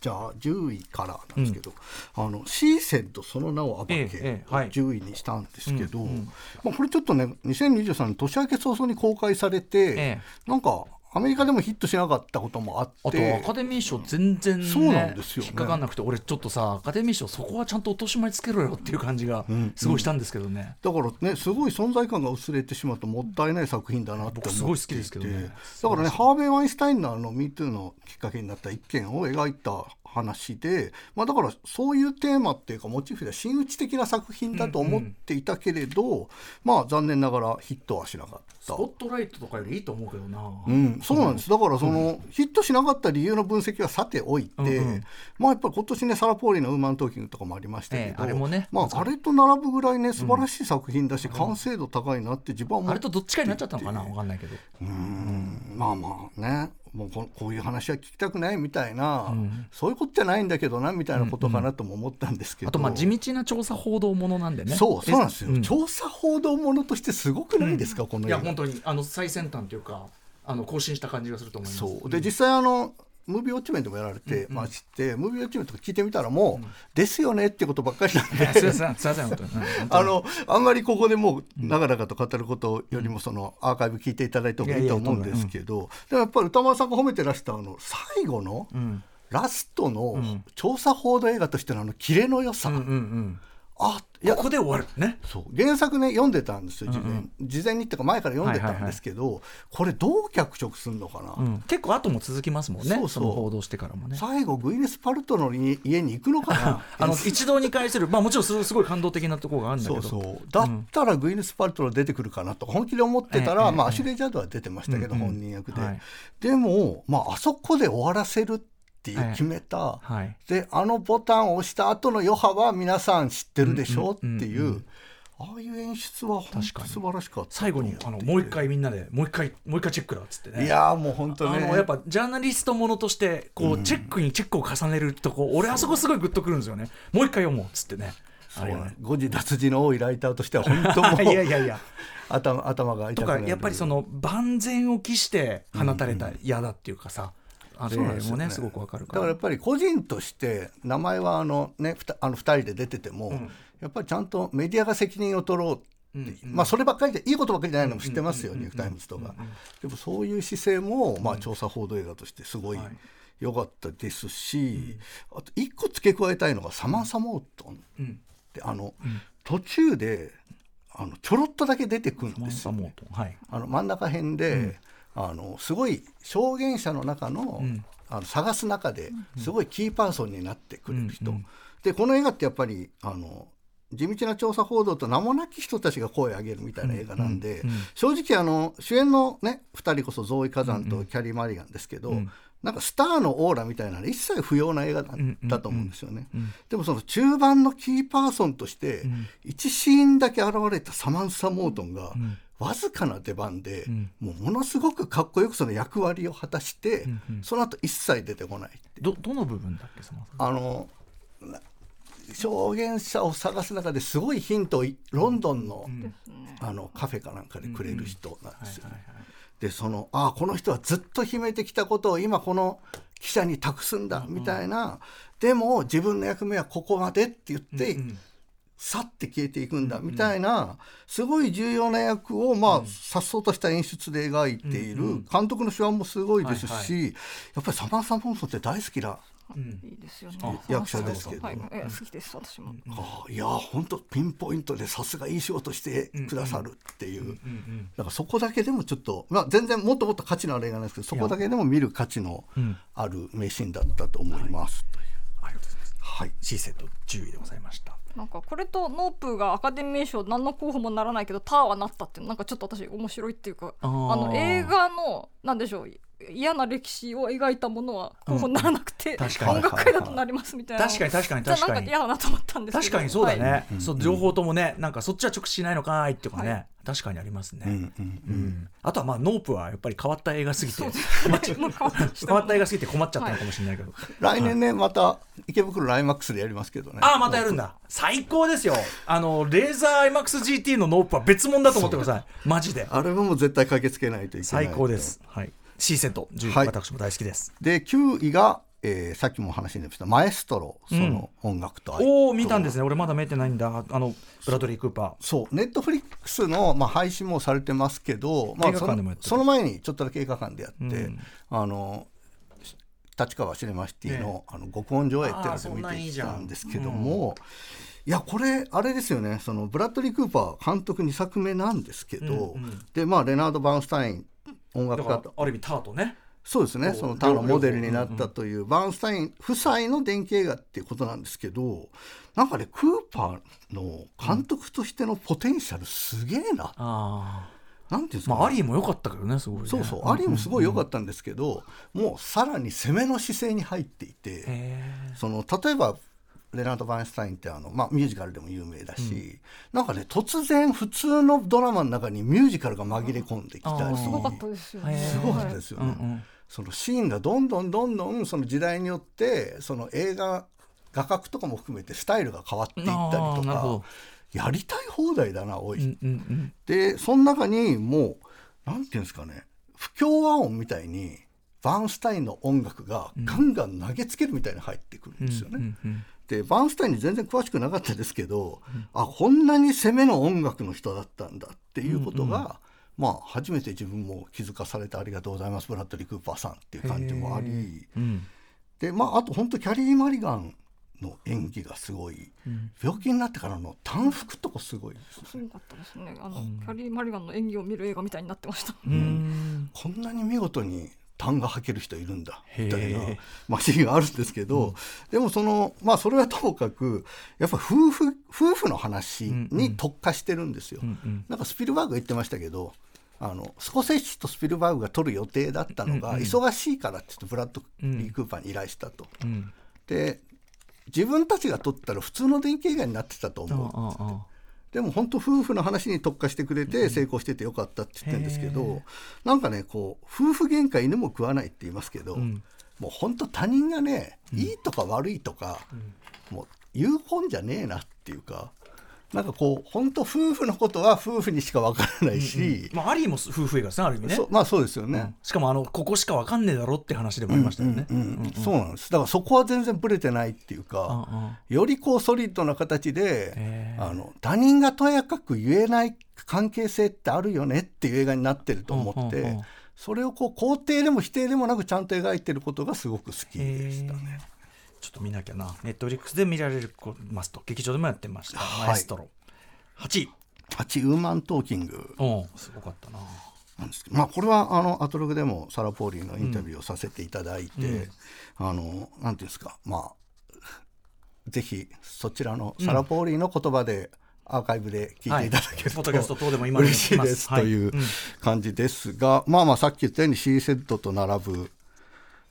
じゃあ10位からなんですけど、あのシーセッドその名を暴け、ええええはい10位にしたんですけど、うんうんまあ、これちょっとね2023年年明け早々に公開されて、ええなんかアメリカでもヒットしなかったこともああとってアカデミー賞全然、ね、そうなんですよね。引っかかんなくて俺ちょっとさアカデミー賞そこはちゃんと落とし前つけろよっていう感じがんすごいしたんですけどね、だからねすごい存在感が薄れてしまうともったいない作品だなって思っていて。僕すごい好きですけどね。だからねハーベイ・ワインスタインのあの MeToo のきっかけになった一件を描いた話で、まあ、だからそういうテーマっていうかモチーフでは真打ち的な作品だと思っていたけれど、まあ残念ながらヒットはしなかったス。ポットライトとかよりいいと思うけどな、うん、そうなんです。だからその、ヒットしなかった理由の分析はさておいて、うんうん。まあやっぱり今年ねサラ・ポーリーの「ウーマントーキング」とかもありましたけど、ええあれもねまあ、あれと並ぶぐらいね素晴らしい作品だし、完成度高いなって自分は思ってあれとどっちかになっちゃったのかなわかんないけど。うん。まあまあねもうここういう話は聞きたくないみたいな、そういうことじゃないんだけどなみたいなことかなとも思ったんですけど、あとまあ地道な調査報道ものなんでね。そうそうなんですよ、うん。調査報道ものとしてすごくないですか、この映画いや本当にあの最先端というかあの更新した感じがすると思います。そう。で実際あのムービーウォッチメンでもやられてまして、ムービーウォッチメンとか聞いてみたらもう、ですよねってことばっかりなんで、すいませんすいません本当に。あのあんまりここでもう長々と語ることよりもそのアーカイブ聞いていただいた方がいいと思うんですけどでもやっぱり歌丸さんが褒めてらしたあの最後のんラストの調査報道映画としてのあのキレの良さ、うんうんうんあいやここで終わる。ね。そう。原作ね読んでたんですよ事前,、事前にっていうか前から読んでたんですけど、これどう脚色するのかな、うん。結構後も続きますもんね。そうそう。の報道してからもね。最後グイネス・パルトの家家に行くのかな？*laughs* あの一堂に会する。まあもちろんすすごい感動的なところがあるんだけど。そうそう。だったらグイネス・パルトロ出てくるかなと本気で思ってたら、ええまあ、アシュレイ・ジャドは出てましたけど、本人役で、はい。でも、まああそこで終わらせるっていう決めた、はい。であのボタンを押した後の余波は皆さん知ってるでしょ？っていう、ああいう演出は本当確かに。素晴らしかった。最後にあのもう一回みんなでもう一回もう一回チェックだっつってね。いやーもう本当ね。あのやっぱジャーナリストものとしてこうチェックにチェックを重ねるとこ俺あそこすごいグッとくるんですよね。もう一回読もうっつってね。そうね。誤字脱字の多いライターとしては本当もう *laughs* いやいやいや。頭頭が痛くなるとかやっぱりその万全を期して放たれた矢だっていうかさ。うなんですよねもねすごくわかるかだかららやっぱり個人として名前はあのねふたあの2人で出てても、ん。やっぱりちゃんとメディアが責任を取ろうまあそればっかりでいいことばっかりじゃないのも知ってますよ、ニューヨーク・タイムズとか。でもそういう姿勢も、まあ、調査報道映画としてすごいはい。良かったですし、あと一個付け加えたいのがサマンサ・モートンうん。ってあの、途中であのちょろっとだけ出てくるんですよ、ね、モートンはい。あの真ん中辺で、あのすごい証言者の中の,、ん。あの探す中ですごいキーパーソンになってくれる人、うんうんでこの映画ってやっぱりあの地道な調査報道と名もなき人たちが声を上げるみたいな映画なんで、うんうん正直あの主演のね2人こそゾーイ・カザンとキャリー・マリガンですけど、ん。なんかスターのオーラみたいなの一切不要な映画だったと思うんですよね。うんでもその中盤のキーパーソンとしてん。1シーンだけ現れたサマンサ・モートンがんわずかな出番でん。もうものすごくかっこよくその役割を果たしてんうん。その後一切出てこないってどどの部分だっけそのあのな証言者を探す中ですごいヒントをいロンドンの,、あのカフェかなんかでくれる人なんですよ。ね。でそのああこの人はずっと秘めてきたことを今この記者に託すんだみたいな、でも自分の役目はここまでって言って、さって消えていくんだみたいな、すごい重要な役をまあさっそうとした演出で描いている、監督の手腕もすごいですし、はいやっぱりサマンサ・モンソンって大好きな、いいですよね。あ役者ですけど。はい、え好きです私も、いや本当ピンポイントでさすがいい仕事してくださるっていう。だからそこだけでもちょっと、まあ、全然もっともっと価値のある映画なんですけどそこだけでも見る価値のん。ある名シーンだったと思います。ありがとうございます。はい、C セット10位でございましたなんかこれとノープがアカデミー賞何の候補もならないけどターはなったってなんかちょっと私面白いっていうかあの映画のなんでしょう嫌な歴史を描いたものは候補にならなくて、確かに。音楽界だとなりますみたいな。確かに確かに確かになんか嫌だなと思ったんですけど。確かにそうだね、はい。そう両方ともねなんかそっちは直視しないのかいっていうかね、はい確かにありますね、うん。うん。うん。あとはまあノープはやっぱり変わった映画すぎて。そう困っちゃうもう変わった変わった映画すぎて困っちゃったのかもしれないけど、来年ねまた池袋ライマックスでやりますけどね。ああまたやるんだ。最高ですよ。あのレーザー IMAXGT のノープは別物だと思ってください。マジであれはもう絶対駆けつけないといけない。最高です。はい C セット。10位、はい私も大好きです。で9位が、えーさっきも話に出ました。マエストロその音楽と愛、おお見たんですね。俺まだ見てないんだ。あのブラドリー・クーパそう。ネットフリックスの、まあ、配信もされてますけど、まあ、そのその前にちょっとだけ映画館でやって、うん。あの立川シネマシティの,、あの極音上映っていうので見てたんですけども、いやこれあれですよね。そのブラッドリー・クーパー監督2作目なんですけど、うんうん。でまあレナード・バーンスタイン音楽家と。ある意味タートね。そうですね。そのターンのモデルになったというバーンスタイン夫妻の電気映画っていうことなんですけどなんかねクーパーの監督としてのポテンシャルすげえな、あなんていうんですかね、あまあアリーも良かったけどねすごいね。そうそう、アリーもすごい良かったんですけど、もうさらに攻めの姿勢に入っていて、へその例えばレナード・バーンスタインってあの、まあ、ミュージカルでも有名だし、なんかね突然普通のドラマの中にミュージカルが紛れ込んできたり。すごかったですよね。すごかったですよね。うんうん。そのシーンがどんどんどんどんその時代によってその映画画角とかも含めてスタイルが変わっていったりあとかやりたい放題だなおい、うんうんうん。でその中にもうなんていうんですかね不協和音みたいにバーンスタインの音楽がガンガン投げつけるみたいに入ってくるんですよね。うんうんでバーンスタインに全然詳しくなかったですけど、あこんなに攻めの音楽の人だったんだっていうことが、まあ初めて自分も気づかされてありがとうございますブラッドリー・クーパーさんっていう感じもあり。うん。でまああと本当キャリー・マリガンの演技がすごい、病気になってからの単服とかすごいですね。すごかったですね。あの、キャリー・マリガンの演技を見る映画みたいになってました、うん。こんなに見事に痰が吐ける人いるんだみたいなマシーンがあるんですけど、でもそのまあそれはともかくやっぱ夫婦夫婦の話に特化してるんですよ。うんうん。なんかスピルバーグが言ってましたけどあのスコセッシとスピルバーグが撮る予定だったのが、忙しいからって言ってブラッドリー・クーパーに依頼したと。うん。で自分たちが撮ったら普通の電気映画になってたとあ思う。ああでも本当夫婦の話に特化してくれて成功しててよかったって言ってるんですけど、なんかねこう夫婦喧嘩犬も食わないって言いますけど、ん。もう本当他人がね、いいとか悪いとか、もう言う本じゃねえなっていうかなんかこう本当夫婦のことは夫婦にしか分からないし、まあアリーも夫婦映画ですねある意味ね。そまあそうですよね。しかもあのここしかわかんねえだろって話でもありましたよね。うんそうなんです。だからそこは全然ブレてないっていうか、うんうん。よりこうソリッドな形であの他人がとやかく言えない関係性ってあるよねっていう映画になってると思って、うんうんうんそれをこう肯定でも否定でもなくちゃんと描いてることがすごく好きでしたね。と見なきゃな。ネットフリックスで見られますと。劇場でもやってました、はい。マエストロ。8位。8ウーマントーキング。おうすごかったな。なんですけど、まあ、これはあのアトログでもサラ・ポーリーのインタビューをさせていただいて、あのなんていうんですか。まあぜひそちらのサラ・ポーリーの言葉でアーカイブで聞いていただけると、ポッドキャスト等でも今嬉しいです。とい。うはいうん。感じですが、まあまあさっき言ったように C セットと並ぶ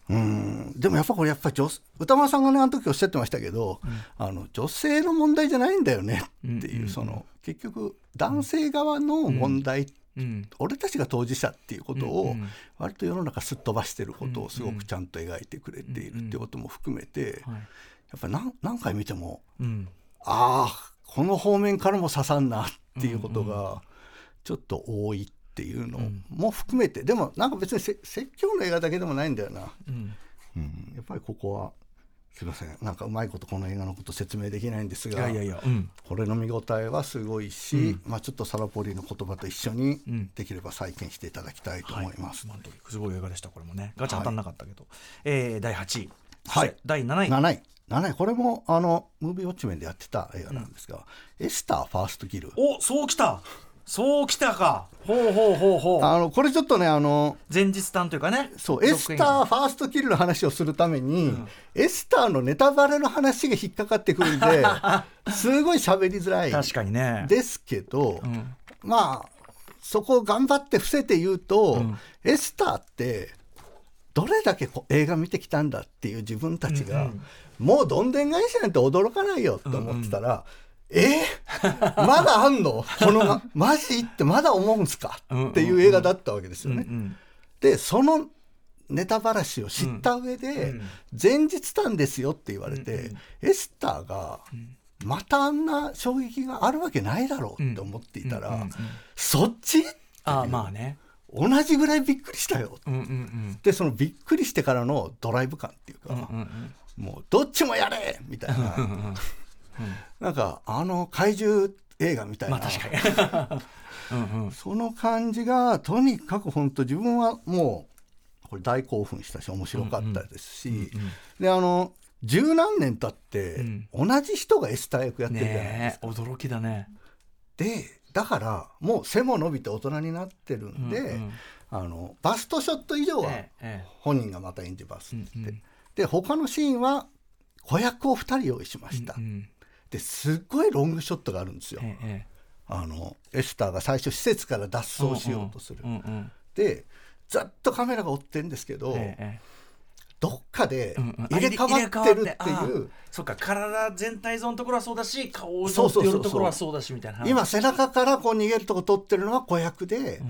うん。でもやっぱこれやっぱ女歌丸さんがねあの時おっしゃってましたけど、あの女性の問題じゃないんだよねっていう、その結局男性側の問題、うん。俺たちが当事者っていうことをうんうん。割と世の中すっ飛ばしてることをすごくちゃんと描いてくれているっていうことも含めてはい。やっぱ何何回見てもうん。ああこの方面からも刺さんなっていうことがちょっと多いっていうのも含めて。でもなんか別にせ説教の映画だけでもないんだよな、うん。うん、やっぱりここはすいません。なんかうまいことこの映画のこと説明できないんですがいやいやいやうん。これの見応えはすごいし、まあ、ちょっとサラ・ポリーの言葉と一緒にん。できれば再建していただきたいと思います。はい。すごい映画でしたこれもね。ガチャ当たんなかったけど、えー第8位。はい。第7位。7位。7位。これもあのムービーウォッチメンでやってた映画なんですが、エスターファーストキル。おそうきたそうきたか。ほうほうほうほう。あのこれちょっとねあの前日談というかね。そうエスターファーストキルの話をするために、エスターのネタバレの話が引っかかってくるんで *laughs* すごい喋りづらい。確かにね。ですけど、ん。まあそこを頑張って伏せて言うと、エスターってどれだけこう映画見てきたんだっていう自分たちが、もうどんでん返しなんて驚かないよと思ってたら、え？ーまだあんの？このまマジ？ってまだ思うんすか？うんうんうん。っていう映画だったわけですよね。うんでそのネタばらしを知った上で、前日談ですよって言われて、エスターがまたあんな衝撃があるわけないだろうって思っていたら、そっち？ああまあね。同じぐらいびっくりしたよ。うんうんうん。でそのびっくりしてからのドライブ感っていうか、うんうんもうどっちもやれ！みたいな、なんかあの怪獣映画みたいな、まあ確かに。*laughs* うんうん。その感じがとにかく本当自分はもうこれ大興奮したし面白かったですし、であの十何年経って、同じ人がエスター役やってるじゃないですか。ねえ驚きだね。でだからもう背も伸びて大人になってるんで、うんうん。あのバストショット以上はえええ本人がまた演じますって、うんうん。で他のシーンは子役を2人用意しました、うんですっごいロングショットがあるんですよ、ええあのエスターが最初施設から脱走しようとする、うんうんでずっとカメラが追ってるんですけど、ええどっかでうんうん。入れ替わってるってあ入れ替わいうあそっか体全体像のところはそうだし顔を寄るところはそうだしみたいな。今背中からこう逃げるとこ撮ってるのは子役で、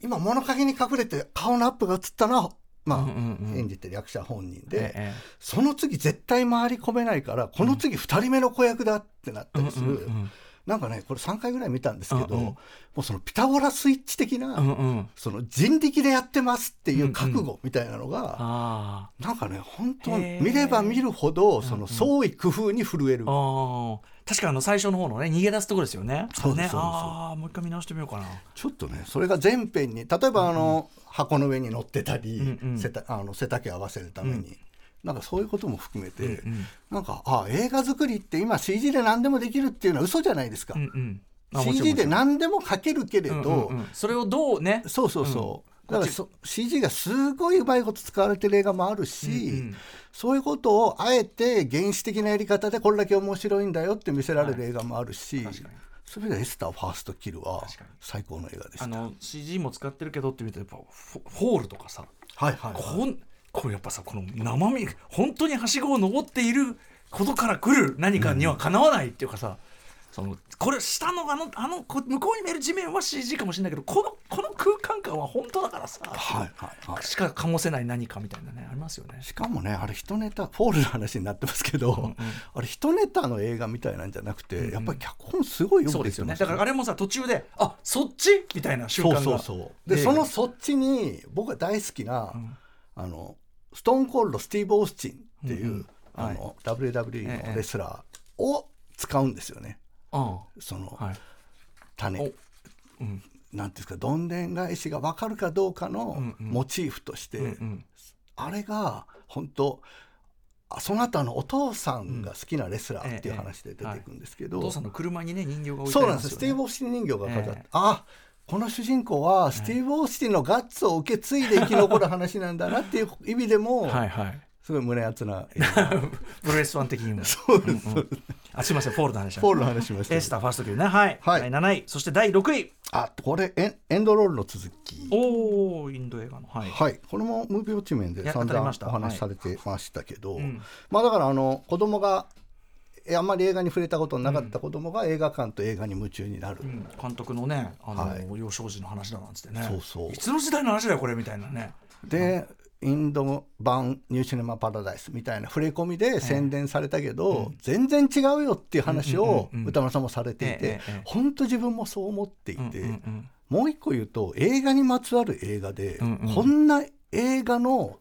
今物陰に隠れて顔のアップが映ったのは、まあ演じてる役者本人で、ええその次絶対回り込めないからこの次2人目の子役だってなったりする、うんうんうんなんかねこれ3回ぐらい見たんですけど、うんうん。もうそのピタゴラスイッチ的な、うんうん。その人力でやってますっていう覚悟みたいなのが、あなんかね本当見れば見るほどその創意工夫に震える、ーあー。確かにあの最初の方のね逃げ出すところですよね。ね。そうですそうです。ああもう一回見直してみようかな。ちょっとねそれが全編に例えばあの、箱の上に乗ってたり、うんうん。背たあの背丈合わせるために、なんかそういうことも含めて、うんうん。なんかあ映画作りって今 CG で何でもできるっていうのは嘘じゃないですか、うんうん。CG で何でも書けるけれど、うんうんうん。それをどうね？そうそうそう、うん。だからそ CG がすごいうまいこと使われてる映画もあるし、うんうん。そういうことをあえて原始的なやり方でこれだけ面白いんだよって見せられる映画もあるし、確かに。そういう意味ではエスターファーストキルは最高の映画でした。あの CG も使ってるけどって見てやっぱフォホールとかさ。はいはい、はい。こんこれやっぱさこの生身本当にはしごを登っていることから来る何かにはかなわないっていうかさ、そのこれ下のあのあのこ向こうに見える地面は CG かもしれないけどこのこの空間感は本当だからさ、はいはいはい。しか醸せない何かみたいなねありますよね。しかもねあれ一ネタフォールの話になってますけど、あれ一ネタの映画みたいなんじゃなくて、やっぱり脚本すごいよくですよね。できてますだからあれもさ途中であそっち？みたいな瞬間が。そうそうそう。ででそのそっちに僕が大好きな、あのストーンコールドスティーブ・オースチンっていう、うんうん。あの WWE のレスラーを使うんですよね、うんその、はい。種、おうん。なんていうんですかどんでん返しが分かるかどうかのうんうん。モチーフとして、うんうん。あれが本当あその後あのお父さんが好きなレスラーっていう話で出てくるんですけど、お父さんの車にね人形が置いてあそうなんりまよねですすスティーブ・オースティン人形が飾って、ええ。あこの主人公はスティーブ・オースティンのガッツを受け継いで生き残る話なんだなっていう意味でも、はいはい。すごい胸熱な。*laughs* プロレスファン的にも。そうです、そうですあすいませんフォールの話。フォールの話しましたエスターファースト級ね。はい、はい。第7位そして第6位。あこれエンエンドロールの続き。おおインド映画の。はい、はい、これもムービーウォッチ面で散々お話しされてましたけど、ん。まあだからあの子供がえあんまり映画に触れたことのなかった子供が映画館と映画に夢中になる、うん。監督のねあの、はい。幼少時の話だなんつってね。そうそう。いつの時代の話だよこれみたいなね。でインド版ニューシネマ・パラダイスみたいな触れ込みで宣伝されたけど、全然違うよっていう話を歌丸さんもされていてええええ本当自分もそう思っていて、うんうんうんもう一個言うと映画にまつわる映画で、うんうんこんな映画の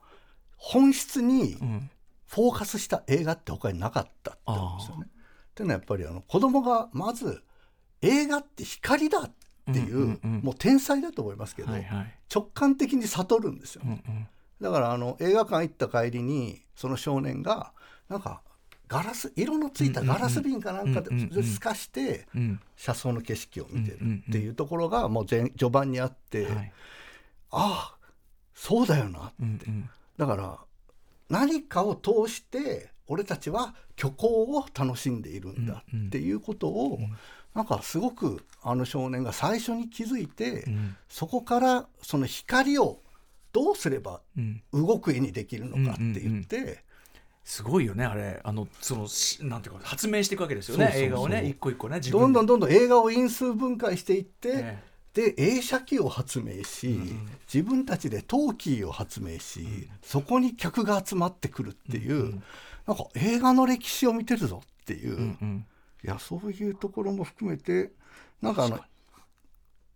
本質にうんフォーカスした映画って他になかったって思うんですよね。っていうのはやっぱりあの子供がまず映画って光だっていう,、うんうんうんもう天才だと思いますけど、はいはい。直感的に悟るんですよ。うんうんだからあの映画館行った帰りにその少年がなんかガラス色のついたガラス瓶かなんかで透かしてうん。車窓の景色を見てるっていうところがもう前序盤にあって、はい。ああそうだよなうんうん。だから何かを通して俺たちは虚構を楽しんでいるんだっていうことを、なんかすごくあの少年が最初に気づいて、ん。そこからその光をどうすればうん。動く絵にできるのかって言って、すごいよねあれ。あのそのしなんていうか発明していくわけですよね映画をね一個一個ね自どんどんんどんどん映画を因数分解していって、えで映写機を発明し、自分たちでトーキーを発明し、そこに客が集まってくるっていう、なんか映画の歴史を見てるぞっていう、うんうん。いやそういうところも含めてなんかあの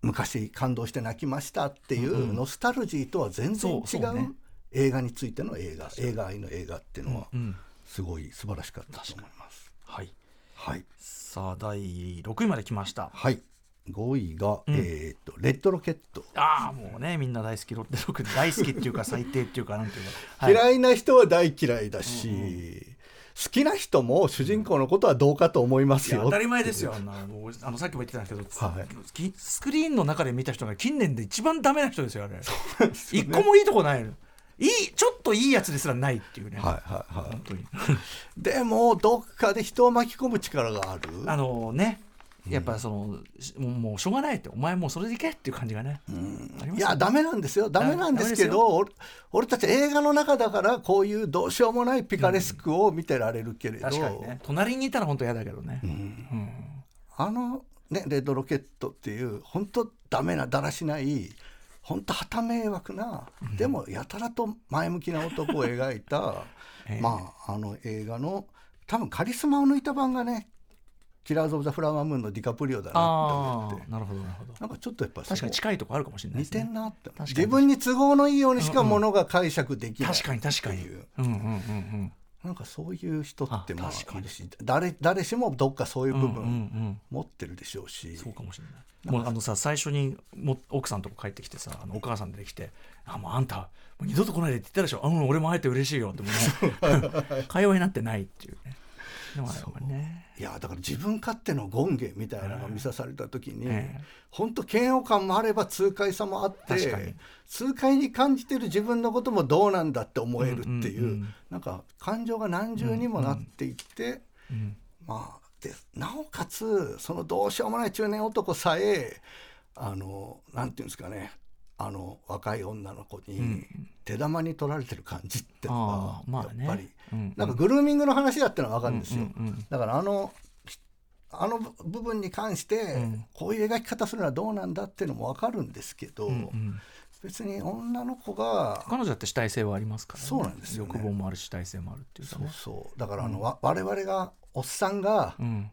昔感動して泣きましたっていうノスタルジーとは全然違そう映画についての映画映画愛の映画っていうのはうんすごい素晴らしかったと思います。はい。はい、さあ第6位まで来ました。はい、5位が、えー、とレッドロケット、ああもうねみんな大好き。ロッテロック大好きっていうか最低っていうかなんていうか、はい。嫌いな人は大嫌いだし、好きな人も主人公のことはどうかと思いますよ。当たり前ですよあのもうあのさっきも言ってたんですけど、はい。きスクリーンの中で見た人が近年で一番ダメな人ですよあれ。一個もいいとこないの。いいちょっといいやつですらないっていうね、はいはいはい。本当に。でもどっかで人を巻き込む力がある。あのねやっぱその、うもうしょうがないってお前もうそれでいけっていう感じがね、ありますよいやダメなんですよ。ダメなんですけど俺俺たち映画の中だからこういうどうしようもないピカレスクを見てられるけれど、確かにね。隣にいたら本当嫌だけどね、あの、ね、レッドロケットっていう本当ダメなだらしない本当旗迷惑な、でもやたらと前向きな男を描いた、*laughs* ええ。まああの映画の多分カリスマを抜いた版がね「キラーズ・オブ・ザ・フラワームーン」のディカプリオだなって思って。なるほどなるほど。なんかちょっとやっぱ確かに近いとこあるかもしれないで似すね。てんなって自分に都合のいいようにしかものが解釈できない確かに確かに。ううんうんうんうん。なんかそういう人ってまああ確かに。いるし誰誰しもどっかそういう部うんうんう分ん。持ってるでしょうし、そうかもしれない。もうあのさ最初にも奥さんとこ帰ってきてさあのお母さん出てきて「あもうあんたもう二度と来ないで」って言ったでしょ「うん俺も会えて嬉しいよ」ってもうね。*laughs* *laughs* 会話になってないっていうねでもあれはね。いやだから自分勝手の権限みたいなのを見さされた時に、ええ。本当嫌悪感もあれば痛快さもあって痛快に感じてる自分のこともどうなんだって思えるっていう,、うんうんうんなんか感情が何重にもなっていって、うん。まあでなおかつそのどうしようもない中年男さえあのなんていうんですかねあの若い女の子に手玉に取られてる感じってのあがあまあね。やっぱり、うん。なんかグルーミングの話だってのは分かるんですよ、うんうんうん。だからあのあの部分に関してん。こういう描き方するのはどうなんだっていうのも分かるんですけど、うんうん。別に女の子が彼女だって主体性はありますからね。そうなんですよね。欲望もあるし主体性もあるっていうかそうねそう。だからあの、わ我々がおっさんがうん。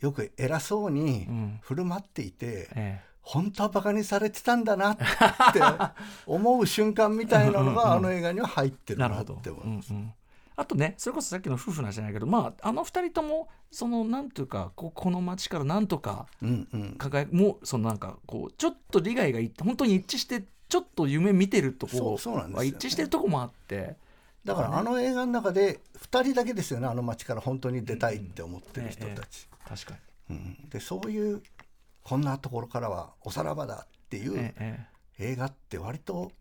よく偉そうにうん。振る舞っていて、え本当はバカにされてたんだなって思う瞬間みたいなのが *laughs* あの映画には入ってるなって思います。うんうん。あとねそれこそさっきの夫婦の話じゃないけどまああの二人ともそのなんというかここの町からなんとかうんうん。輝くもうそのなんかこうちょっと利害がいって本当に一致してちょっと夢見てるとこそうそうなんですよはね一致してるとこもあって。だからあの映画の中で2人だけですよねあの街から本当に出たいって思ってる人たち、確かうん。でそういうこんなところからはおさらばだっていに、うええ映画って割と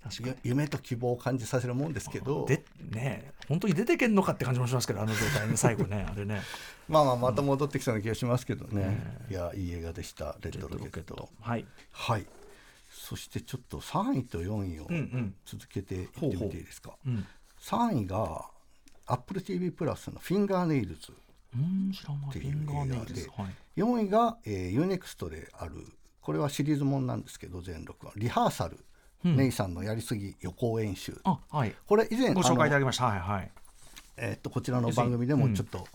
夢と希望を感じさせるもんですけど。でね本当に出てけんのかって感じもしますけどあの状態ね最後ね *laughs* あれね。まあまあまた戻ってきそうな気がしますけどね、いやいい映画でした「レッドロケット」はい。はい。そしてちょっと3位と4位をうんうん。続けていってみていいですか、うん。3位が AppleTV プラスの「フィンガーネイルズ」っていうフィンガーネイル映ズ。はい。画で4位が、えー、UNEXT であるこれはシリーズもんなんですけど全録は。リハーサル、ネイさんのやりすぎ予行演習。あはい。これ以前ご紹介いただきました。はいはい。えーっとこちらの番組でもちょっと、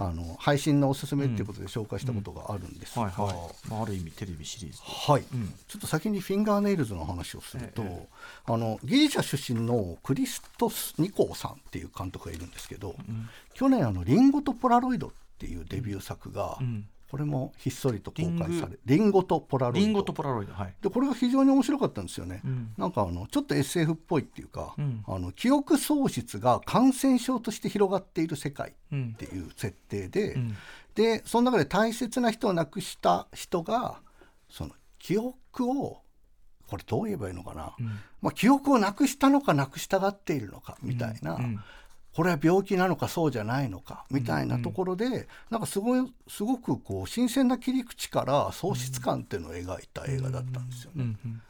あの配信のおすすめっていうことで紹介したことがあるんですが、はいはい、まあ、ある意味テレビシリーズ。はい、ちょっと先にフィンガーネイルズの話をすると、あのギリシャ出身のクリストス・ニコーさんっていう監督がいるんですけど、去年あの「リンゴとポラロイド」っていうデビュー作が、んこれもひっそりと公開さリれリンゴとポラロイド。リンゴとポラロイドはい。でこれが非常に面白かったんですよね、んなんかあのちょっと SF っぽいっていうか、ん。あの記憶喪失が感染症として広がっている世界うんっていう設定で、ん。でその中で大切な人を亡くした人がその記憶をこれどう言えばいいのかな、まあ、記憶をなくしたのかなくしたがっているのかみたいな、んこれは病気なのかそうじゃないのかみたいなところで、なんかすごいすごくこう新鮮な切り口から喪失感っていうのを描いた映画だったんですよね。うんうん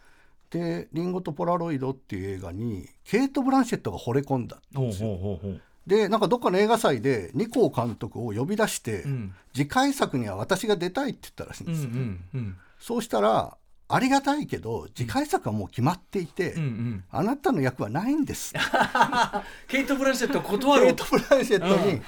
で「リンゴとポラロイド」っていう映画にケイト・ブランシェットが惚れ込んだんですよ。ほうほうほうでなんかどっかの映画祭でニコー監督を呼び出して、ん。次回作には私が出たいって言ったらしいんうんうですよ、んうん。そうしたらありがたいけど次回作はもう決まっていて、うんうん。あなたの役はないんです。*laughs* ケイト・ブランシェット断ろうケイト・ブランシェットに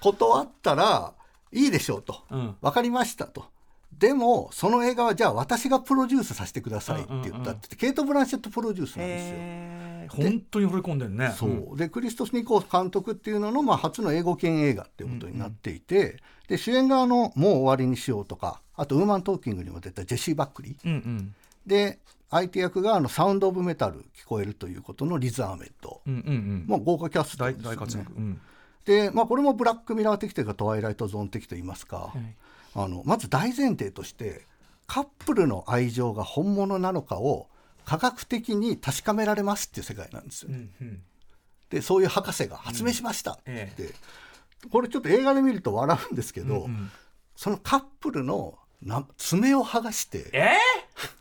断ったらいいでしょうと、うん。分かりましたと。でもその映画はじゃあ私がプロデュースさせてくださいって言ったって言って、ケイト・ブランシェットプロデュースなんですよ。本当に惚れ込んでるね。そう。でクリストス・ニコー監督っていうのの、まあ、初の英語圏映画っていうことになっていて、で主演があの「もう終わりにしよう」とかあと「ウーマントーキング」にも出たジェシー・バックリー。うんうん。で相手役があのサウンド・オブ・メタル聞こえるということのリズ・アーメット、うんうんうん。まあ、豪華キャスト大ですよね。大活躍。うん。で、まあ、これもブラックミラー的というかトワイライトゾーン的といいますか、い。あのまず大前提としてカップルの愛情が本物なのかを科学的に確かめられますっていう世界なんですよ、うんうん。でそういう博士が発明しましたって言って、え。これちょっと映画で見ると笑うんですけど、うんうん。そのカップルのな爪を剥がして。え？ー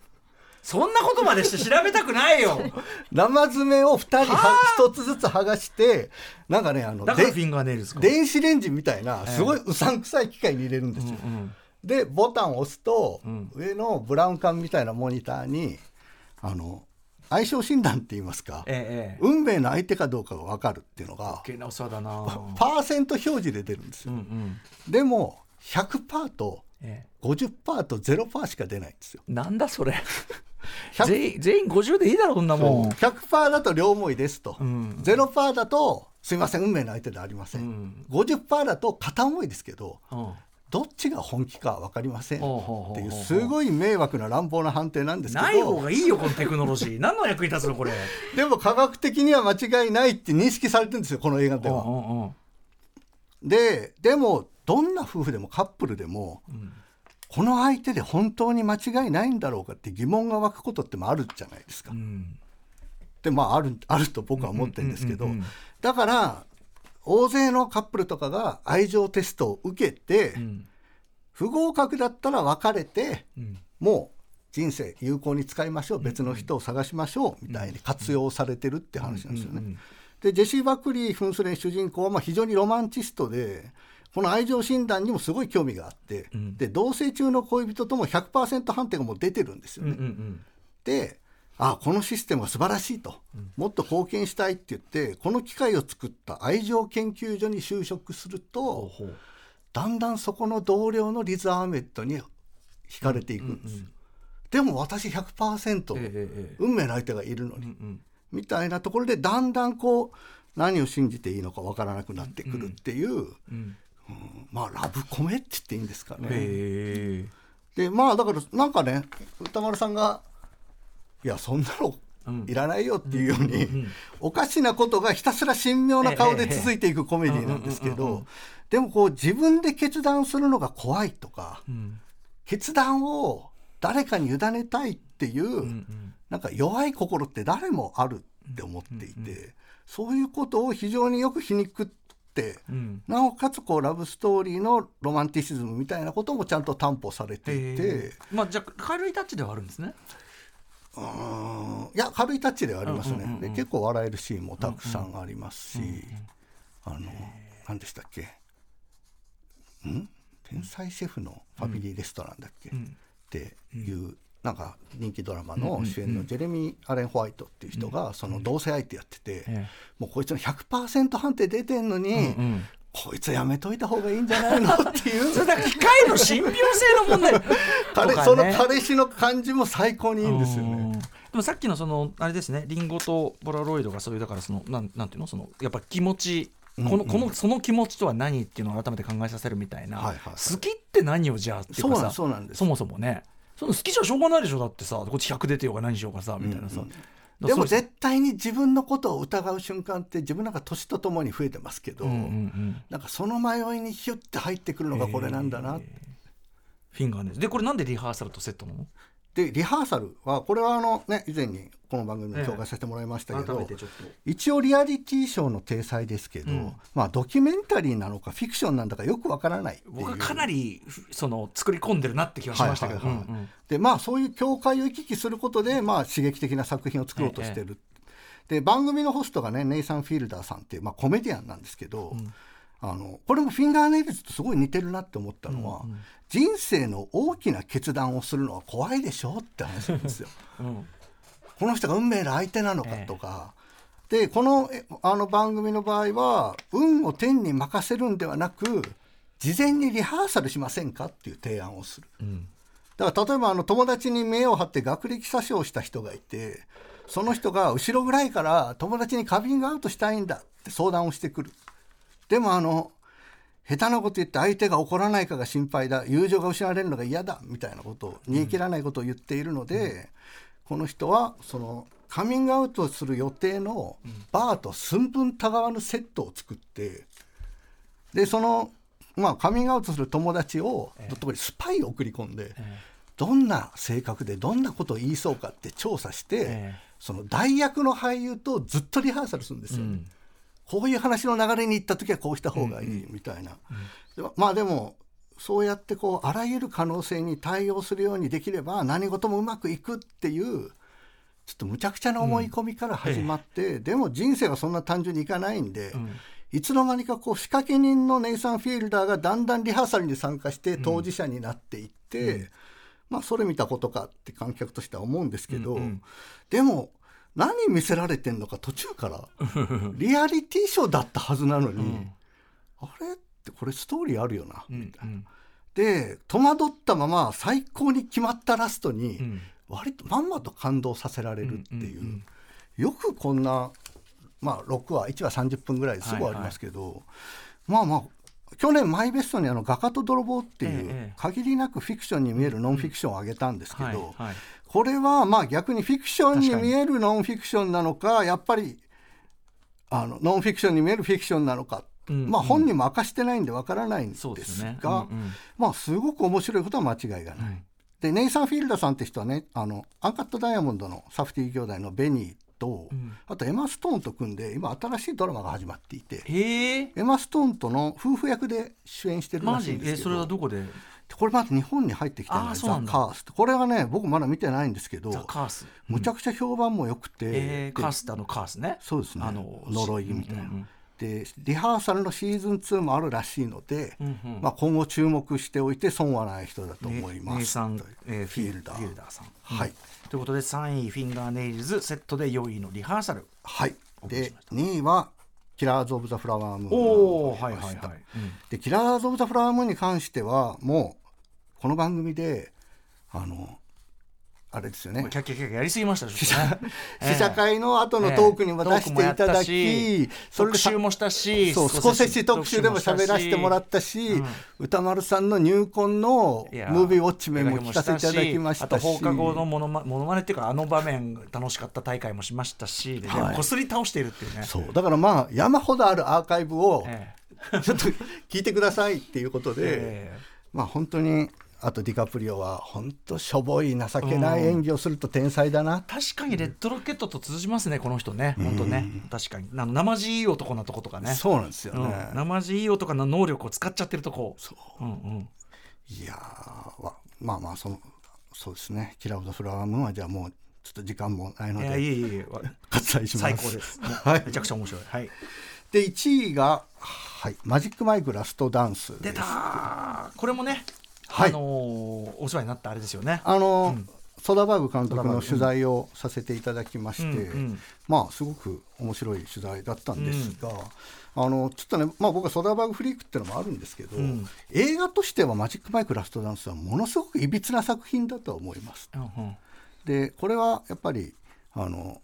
そんなことまでして調べたくないよ。*laughs* 生爪を2人は1つずつ剥がしてなんかねあのでだからフィンガーネイルズか？電子レンジみたいなすごいうさんくさい機械に入れるんですよ。うんでボタンを押すと、ん。上のブラウン管みたいなモニターにあの相性診断って言いますか、ええええ。運命の相手かどうかが分かるっていうのがパーセント表示で出るんですよ。うんうん。でも100%とええ。50%と0%しか出ないんですよ。なんだそれ。100全員全員50でいいだろそんなもん。100%だと両思いですと、ん。0%だとすいません運命の相手ではありません、うん。50%だと片思いですけどうん。どっちが本気か分かりません。っていうすごい迷惑な乱暴な判定なんですけない方どがいいよこのテクノロジー。*laughs* 何の役に立つのこれ。でも科学的には間違いないって認識されてるんですよこの映画では。ででもどんな夫婦でもカップルでも、この相手で本当に間違いないんだろうかって疑問が湧くことってもあるじゃないですか。うん。でまああるあると僕は思ってるんですけど、うんうんうんうん。だから大勢のカップルとかが愛情テストを受けて、うん。不合格だったら別れて、ん。もう人生有効に使いましょう別の人を探しましょうみたいに活用されてるって話なんですよね。でジェシー・バックリー扮する主人公はまあ非常にロマンチストでこの愛情診断にもすごい興味があって、で同棲中の恋人とも100%判定がもう出てるんですよね。うんうんであこのシステムが素晴らしいと、もっと貢献したいって言ってこの機械を作った愛情研究所に就職すると、ほうほう。だんだんそこの同僚のリズ・アーメットに惹かれていくんです、でも私100%、ええええ運命の相手がいるのに、うん。みたいなところでだんだんこう何を信じていいのかわからなくなってくるっていう、うんうんまあラブコメって言っていいんですかね。へでまあだからなんかね歌丸さんが「いやそんなのうん。いらないよ」っていうように、おかしなことがひたすら神妙な顔で続いていくコメディなんですけうんうんうんうんどでもこう自分で決断するのが怖いとかえうん。決断を誰かに委ねたいっていう、うんなんか弱い心って誰もあるって思っていて、そういうことを非常によく皮肉ってうん。なおかつこうラブストーリーのロマンティシズムみたいなこともちゃんと担保されていて。まあじゃあ軽いタッチではあるんですね。うーん。いや軽いタッチではありますね、うんうんうんうん。で結構笑えるシーンもたくさんありますし、あの何でしたっけ？ん？天才シェフのファミリーレストランだっけ、ん。っていう、なんか人気ドラマの主演のジェレミー・アレン・ホワイトっていう人がその同性相手やってて、えもうこいつの100%判定出てんのに、うんこいつやめといた方がいいんじゃないのっていう。それだ機械の信憑性の問題。*laughs* 彼ね。その彼氏の感じも最高にいいんですよね。うんでもさっきのそのあれですねリンゴとポラロイドがそういうだからそのなんなんていうの？そのやっぱ気持ちこのこのその気持ちとは何っていうのを改めて考えさせるみたいな、はいはいはい。好きって何をじゃあっていうかさそうなんそうなんです。そもそもねその好きじゃしょうがないでしょだってさこっち100出てようが何しようがさみたいなさ、でもだから絶対に自分のことを疑う瞬間って自分なんか年とともに増えてますけど、そううんうんうん。なんかその迷いにヒュッて入ってくるのがこれなんだな、フィンガーネでこれなんでリハーサルとセットなの？でリハーサルはこれはあのね以前にこの番組で紹介させてもらいましたけど、改めてちょっと。一応リアリティショーの体裁ですけど、うん。まあドキュメンタリーなのかフィクションなんだかよくわからないっていう。僕はかなりその作り込んでるなって気がしましたけど、でまあそういう境界を行き来することで、まあ、刺激的な作品を作ろうとしてる、で番組のホストがねネイサン・フィールダーさんっていう、まあ、コメディアンなんですけど、あのこれもフィンガーネイルズとすごい似てるなって思ったのは、人生の大きな決断をするのは怖いでしょって話なんですよ。*laughs* うんこの人が運命の相手なのかとか、でこのえあの番組の場合は運を天に任せるんではなく事前にリハーサルしませんかっていう提案をする。だから例えばあの友達に目を張って学歴詐称した人がいてその人が後ろぐらいから友達にカミングアウトしたいんだって相談をしてくる。でもあの下手なこと言って相手が怒らないかが心配だ。友情が失われるのが嫌だ。みたいなことを煮え切らないことを言っているので、この人はそのカミングアウトする予定のバーと寸分たがわぬセットを作ってでその、まあ、カミングアウトする友達をどっとこにスパイを送り込んで、どんな性格でどんなことを言いそうかって調査して、ええ。その代役の俳優とずっとリハーサルするんですよ。ね。こういう話の流れに行った時はこうした方がいいみたいな。でもまあでもそうやってこうあらゆる可能性に対応するようにできれば何事もうまくいくっていうちょっとむちゃくちゃな思い込みから始まって、でも人生はそんな単純にいかないんで、いつの間にかこう仕掛け人のネイサン・フィールダーがだんだんリハーサルに参加して当事者になっていって、まあそれ見たことかって観客としては思うんですけど、でも何見せられてんのか途中から。*laughs* リアリティショーだったはずなのに、あれってこれストーリーあるよな、みたいな。で戸惑ったまま最高に決まったラストに、割とまんまと感動させられるっていう,、よくこんな、まあ、6話1話30分ぐらいですぐありますけど、まあまあ去年マイベストにあの「画家と泥棒」っていうええ限りなくフィクションに見えるノンフィクションをあげたんですけど、はいはいこれはまあ逆にフィクションに見えるノンフィクションなのかやっぱりあのノンフィクションに見えるフィクションなのか、うんまあ本人も明かしてないんでわからないんですそうですね。が、うんうん。まあすごく面白いことは間違いがない。でネイサン・フィールダーさんって人はねあのアンカット・ダイヤモンドのサフティ兄弟のベニーと、あとエマ・ストーンと組んで今新しいドラマが始まっていてエマ・ストーンとの夫婦役で主演してるらマしいんですけど。ジ？えそれはどこで？これまだ日本に入ってきてないザ・カースト。これはね僕まだ見てないんですけどザ・カースむちゃくちゃ評判も良くて、えー、でカースってあのカースね。そうですね。あの呪いみたいな、うんうんうん。でリハーサルのシーズン2もあるらしいので、んうん。まあ、今後注目しておいて損はない人だと思います、えーフィールダー。フィールダー。さん。はい、ということで3位フィンガーネイルズセットで4位のリハーサル。はい、で2位はキラーズ・オブ・ザ・フラワームーンはいはい、うんでキラーズ・オブ・ザ・フラワームーンに関してはもうこの番組であのあれですよね。キャッキャキャやりすぎましたでし試ょうね写試写会の後のトークにも出していただき、ええ。それで特集もしたしそう少し特集でも喋らせてもらったし、うん歌丸さんの入婚のムービーウォッチメンも聞かせていただきましたし。あと放課後のものまものまねっていうかあの場面楽しかった大会もしましたしではい。こすり倒しているっていうね。そう。だからまあ山ほどあるアーカイブをえ。ちょっと聞いてくださいっていうことで、ええ。まあ本当にあとディカプリオは本当しょぼい情けない演技をすると天才だな、確かにレッドロケットと通じますねこの人ね。本当ね。確かに。あの生地いい男なとことかね。そうなんですようん。ね、生地いい男の能力を使っちゃってるとこそう、んうん、いやまあまあそのそうですね「キラウドフラワームーン」はじゃあもうちょっと時間もないのいやいでえいえいえ。割愛します。最高です、*laughs* はい。めちゃくちゃ面白い。はい。で1位が、はい「マジックマイクラストダンス」です。出たー。これもね、はいあのーお世話になったあれですよね。あの、うん。ソダバーグ監督の取材をさせていただきまして、まあすごく面白い取材だったんですが、あのちょっとね、まあ、僕はソダバーグフリークっていうのもあるんですけど、うん。映画としては「マジック・マイク・ラスト・ダンス」はものすごくいびつな作品だとは思います。うんうん。でこれはやっぱりあの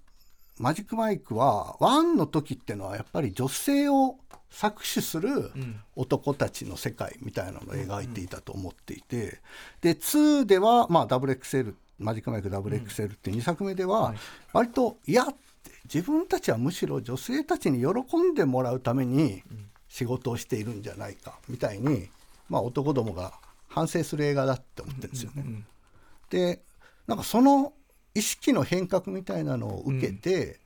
マジック・マイクは1の時っていうのはやっぱり女性を搾取するん。男たちの世界みたいなのを描いていたと思っていて、で2では、まあ、WXL マジック・マイク WXL って2作目では割といやって自分たちはむしろ女性たちに喜んでもらうために仕事をしているんじゃないかみたいに、まあ、男どもが反省する映画だって思ってるんですよね。でなんかその意識の変革みたいなのを受けて、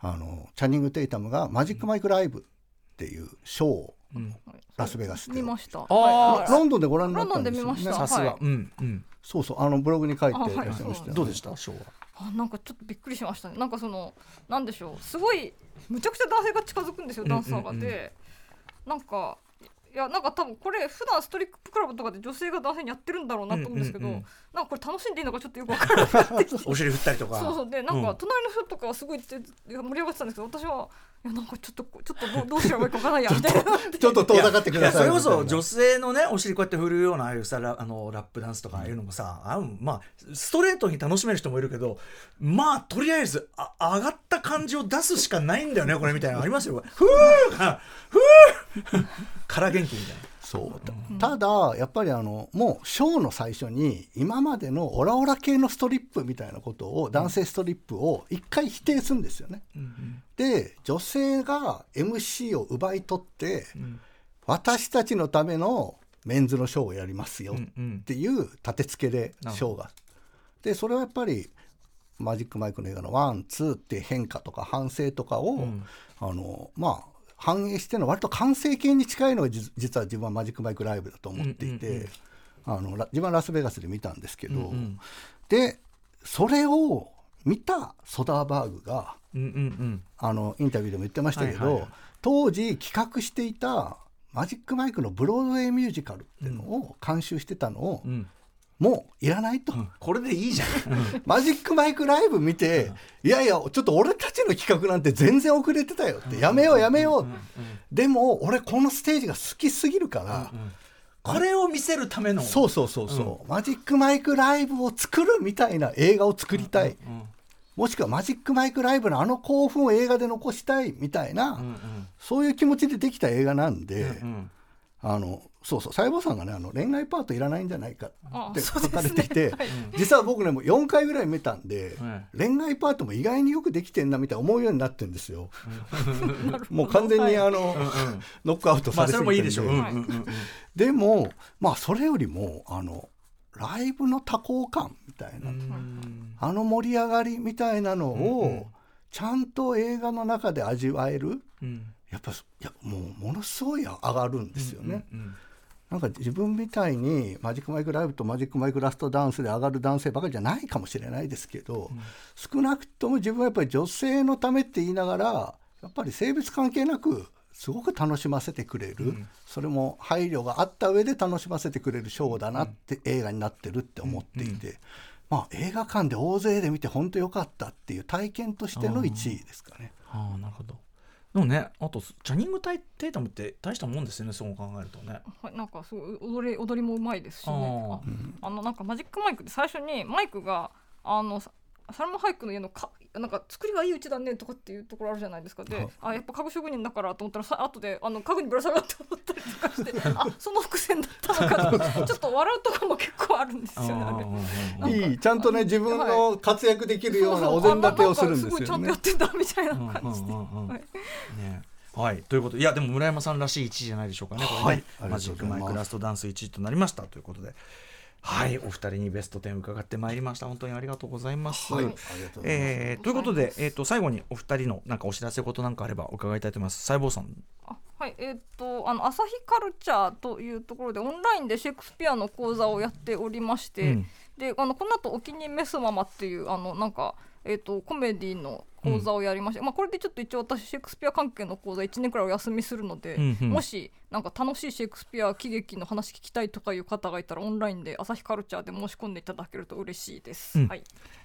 あのチャニング・テイタムがマジック・マイク・ライブっていうショーをうんラスベガスで。見ました。あはい。ロンドンでご覧になったんですよねロンドンで見ました。さすが、はい。うんうん。そうそうあのブログに書いてらっしゃいましたよね。どうでした？ショーは。あなんかちょっとびっくりしましたね。なんかそのなんでしょう。すごいむちゃくちゃ男性が近づくんですよダンサーがうん。うんうんで、なんかいやなんか多分これ普段ストリップクラブとかで女性が男性にやってるんだろうなと思うんですけど、うんうんうん。なんかこれ楽しんでいいのかちょっとよくわからなくて *laughs* お尻振ったりとか。そうそう。でなんうんか隣の人とかはすごいって盛り上がってたんですけど私はいやなんかちょっとちょっとどうどうしればいいかわからないやみたいな。ちょっと遠ざかってくださいそれこそ女性のねお尻こうやって振るようなああいうさラあのラップダンスとかああいうのもさ、あうんまあストレートに楽しめる人もいるけどまあとりあえずあ上がった感じを出すしかないんだよねこれみたいなのありますよ。ふーが *laughs* ふー *laughs* から元気みたいな。そう。ただやっぱりあのもうショーの最初に今までのオラオラ系のストリップみたいなことを男性ストリップを一回否定するんですよね。で女性が MC を奪い取って、私たちのためのメンズのショーをやりますようんうん。っていう立て付けでショーが。でそれはやっぱりマジック・マイクの映画のワンツーって変化とか反省とかを、あのまあ反映しての割と完成形に近いのがじ実は自分はマジック・マイクライブだと思っていて、あのラ自分はラスベガスで見たんですけど、うんうん。でそれを見たソダーバーグがうんうんうん。あのインタビューでも言ってましたけど、はいはいはい。当時企画していたマジック・マイクのブロードウェイミュージカルっていうのを監修してたのを、うんもういらないと。これでいいじゃん。マジックマイクライブ見て、いやいや、ちょっと俺たちの企画なんて全然遅れてたよって、やめようやめよう。でも、俺このステージが好きすぎるから、これを見せるための。そうそうそうそう、マジックマイクライブを作るみたいな映画を作りたい。もしくはマジックマイクライブのあの興奮を映画で残したいみたいな、そういう気持ちでできた映画なんで、うん。あのそうそう細胞さんがねあの恋愛パートいらないんじゃないかって書かれていて、はい。実は僕ねもう4回ぐらい見たんで、は恋愛パートも意外によくできてんなみたいな思うようになってるんですよ。*laughs* もう完全にあの、ノックアウトまあされてるんそれもいいでしょう。うんうんうんでもまあそれよりもあのライブの多幸感みたいな、あの盛り上がりみたいなのを、ちゃんと映画の中で味わえるうんやっぱいやもうものすごい上がるんですよね。うんなんか自分みたいにマジックマイクライブとマジックマイクラストダンスで上がる男性ばかりじゃないかもしれないですけど、少なくとも自分はやっぱり女性のためって言いながらやっぱり性別関係なくすごく楽しませてくれる、それも配慮があった上で楽しませてくれるショーだなって、映画になってるって思っていて、まあ映画館で大勢で見て本当良かったっていう体験としての1位ですかね。ああなるほど。でもねあとチャニングタイテータムって大したもんですよねそう考えるとね。はい、なんかすごい踊り踊りもうまいですしね。あああのなんかマジックマイクって最初にマイクがあのササルマン・ハイクの家のかなんか作りがいいうちだねとかっていうところあるじゃないですか。であやっぱ家具職人だからと思ったらさ後であの家具にぶら下がって思ったりとかして *laughs* あその伏線だったのかと *laughs* ちょっと笑うところも結構あるんですよねあれ。いいちゃんとね自分の活躍できるようなお膳立てをするんですあなんかごいちゃよねんとやってんだみたいな感じで。はい。ね。はい。ということでいやでも村山さんらしい1位じゃないでしょうかね。これね、はい。マジックマイクラストダンス1位となりましたということではいお二人にベスト10伺ってまいりました。本当にありがとうございます、はいありがとうございます。えーということで、えー、と最後にお二人のなんかお知らせことなんかあれば伺いたいと思います。細胞さん。あはいえーっとあの朝日カルチャーというところでオンラインでシェイクスピアの講座をやっておりまして、うん。であのこの後お気に召すままっていうあのなんかえーっとコメディの講座をやりまして、まあこれでちょっと一応私シェイクスピア関係の講座1年くらいお休みするので、うんうん。もしなんか楽しいシェイクスピア喜劇の話聞きたいとかいう方がいたらオンラインで朝日カルチャーで申し込んでいただけると嬉しいです。うんはい。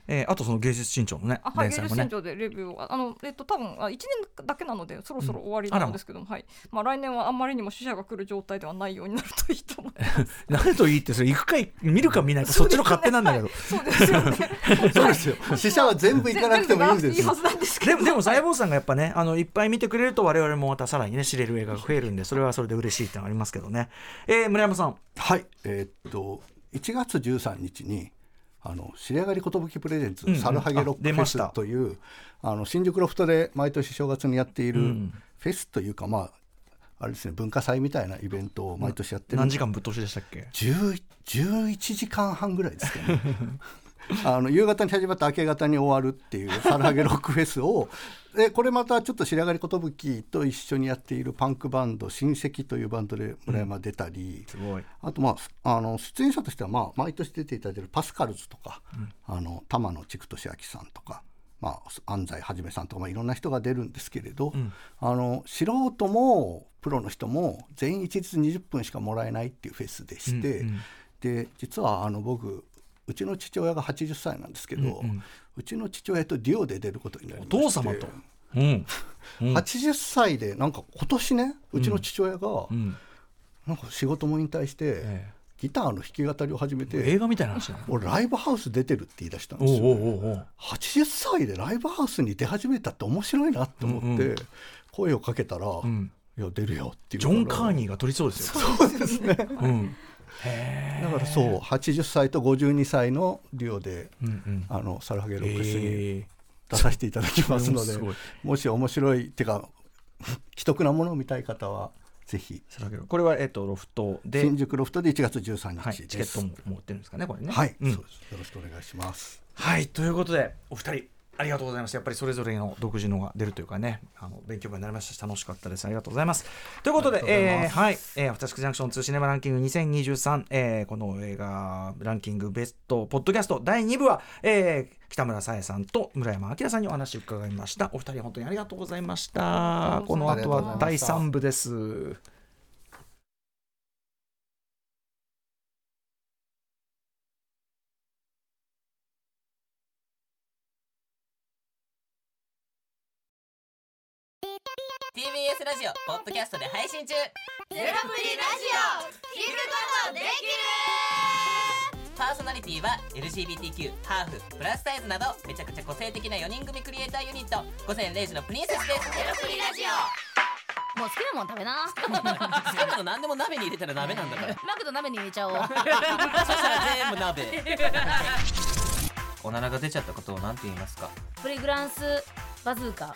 えーあとその芸術新潮のねあはい、ね芸術新潮でレビューをあのえっと多分あ1年だけなのでそろそろ終わりなんですけども、はいまあ来年はあんまりにも死者が来る状態ではないようになるといいと思います。*laughs* 何といいってそれ行くかい見るか見ないかそっちの勝手なんだけど *laughs* そうですよね。*laughs* そうですよ死者は全部行かなくてもいいんですいはずなんですけど。でもでも細胞さんがやっぱねあのいっぱい見てくれると我々もまたさらにね知れる映画が増えるんでそれはそれで嬉しいってありますけどね、えー村山さん。はい。えーっと1月13日にあの白上がり寿プレゼンツ、うんうん。サルハゲロッあクフェスというあの新宿ロフトで毎年正月にやっているうん。フェスというか、まああれですね文化祭みたいなイベントを毎年やってる。何時間ぶっ通しでしたっけ？10 11時間半ぐらいですかね *laughs* あの夕方に始まって明け方に終わるっていうサルハゲロックフェスを *laughs* でこれまたちょっと白上がり寿と一緒にやっているパンクバンド親戚というバンドで村山出たり、すごい。あとまああの出演者としてはまあ毎年出ていただいているパスカルズとか、あの玉野千俊明さんとか。まあ、安西はじめさんとか、まあ、いろんな人が出るんですけれど、あの素人もプロの人も全員一律20分しかもらえないっていうフェスでして、うんうん。で実はあの僕うちの父親が80歳なんですけど、うんうん。うちの父親とデュオで出ることになりおまして。父様と。うん。うん。*laughs* 80歳でなんか今年ねうちの父親がうん。なんか仕事も引退して、えギターの弾き語りを始めえて映画みたいな話俺ライブハウス出てるって言い出したんおうですよ、おうおうおう80歳でライブハウスに出始めたって面白いなって思って、声をかけたら「ん。いや出るよ」っていうジョン・カーーニーが取りそうですよ。そうですね。うん。へだからそう80歳と52歳のデュオで、うんうん。あのサルハゲロックスにえ出させていただきますので、もし面白いっていうか *laughs* 既得なものを見たい方はぜひ。これはえっとロフトで。新宿ロフトで1月13はい日です。チケットも持ってるんですかねこれね。はい、うん。そうです。よろしくお願いします。はい。ということでお二人ありがとうございますやっぱりそれぞれの独自のが出るというかねあの勉強になりましたし楽しかったです。ありがとうございます。ということでとえーはい。えーアフターシックスジャンクション2シネマランキング2023、えーこの映画ランキングベストポッドキャスト第2部は、えー北村沙耶さんと村山明さんにお話を伺いました。お二人本当にありがとうございました。この後は第3部ですポッドキャストで配信中。ゼロプリラジオ。聞くことできる。パーソナリティは LGBTQ ハーフプラスサイズなどめちゃくちゃ個性的な4人組クリエイターユニット午前0時のプリンセスです。ゼロプリラジオ。もう好きなもん食べな。好きなの何でも鍋に入れたら鍋なんだから。マクド鍋に入れちゃおう。そしたら全部鍋。おならが出ちゃったことを何て言いますか？プリグランスバズーカ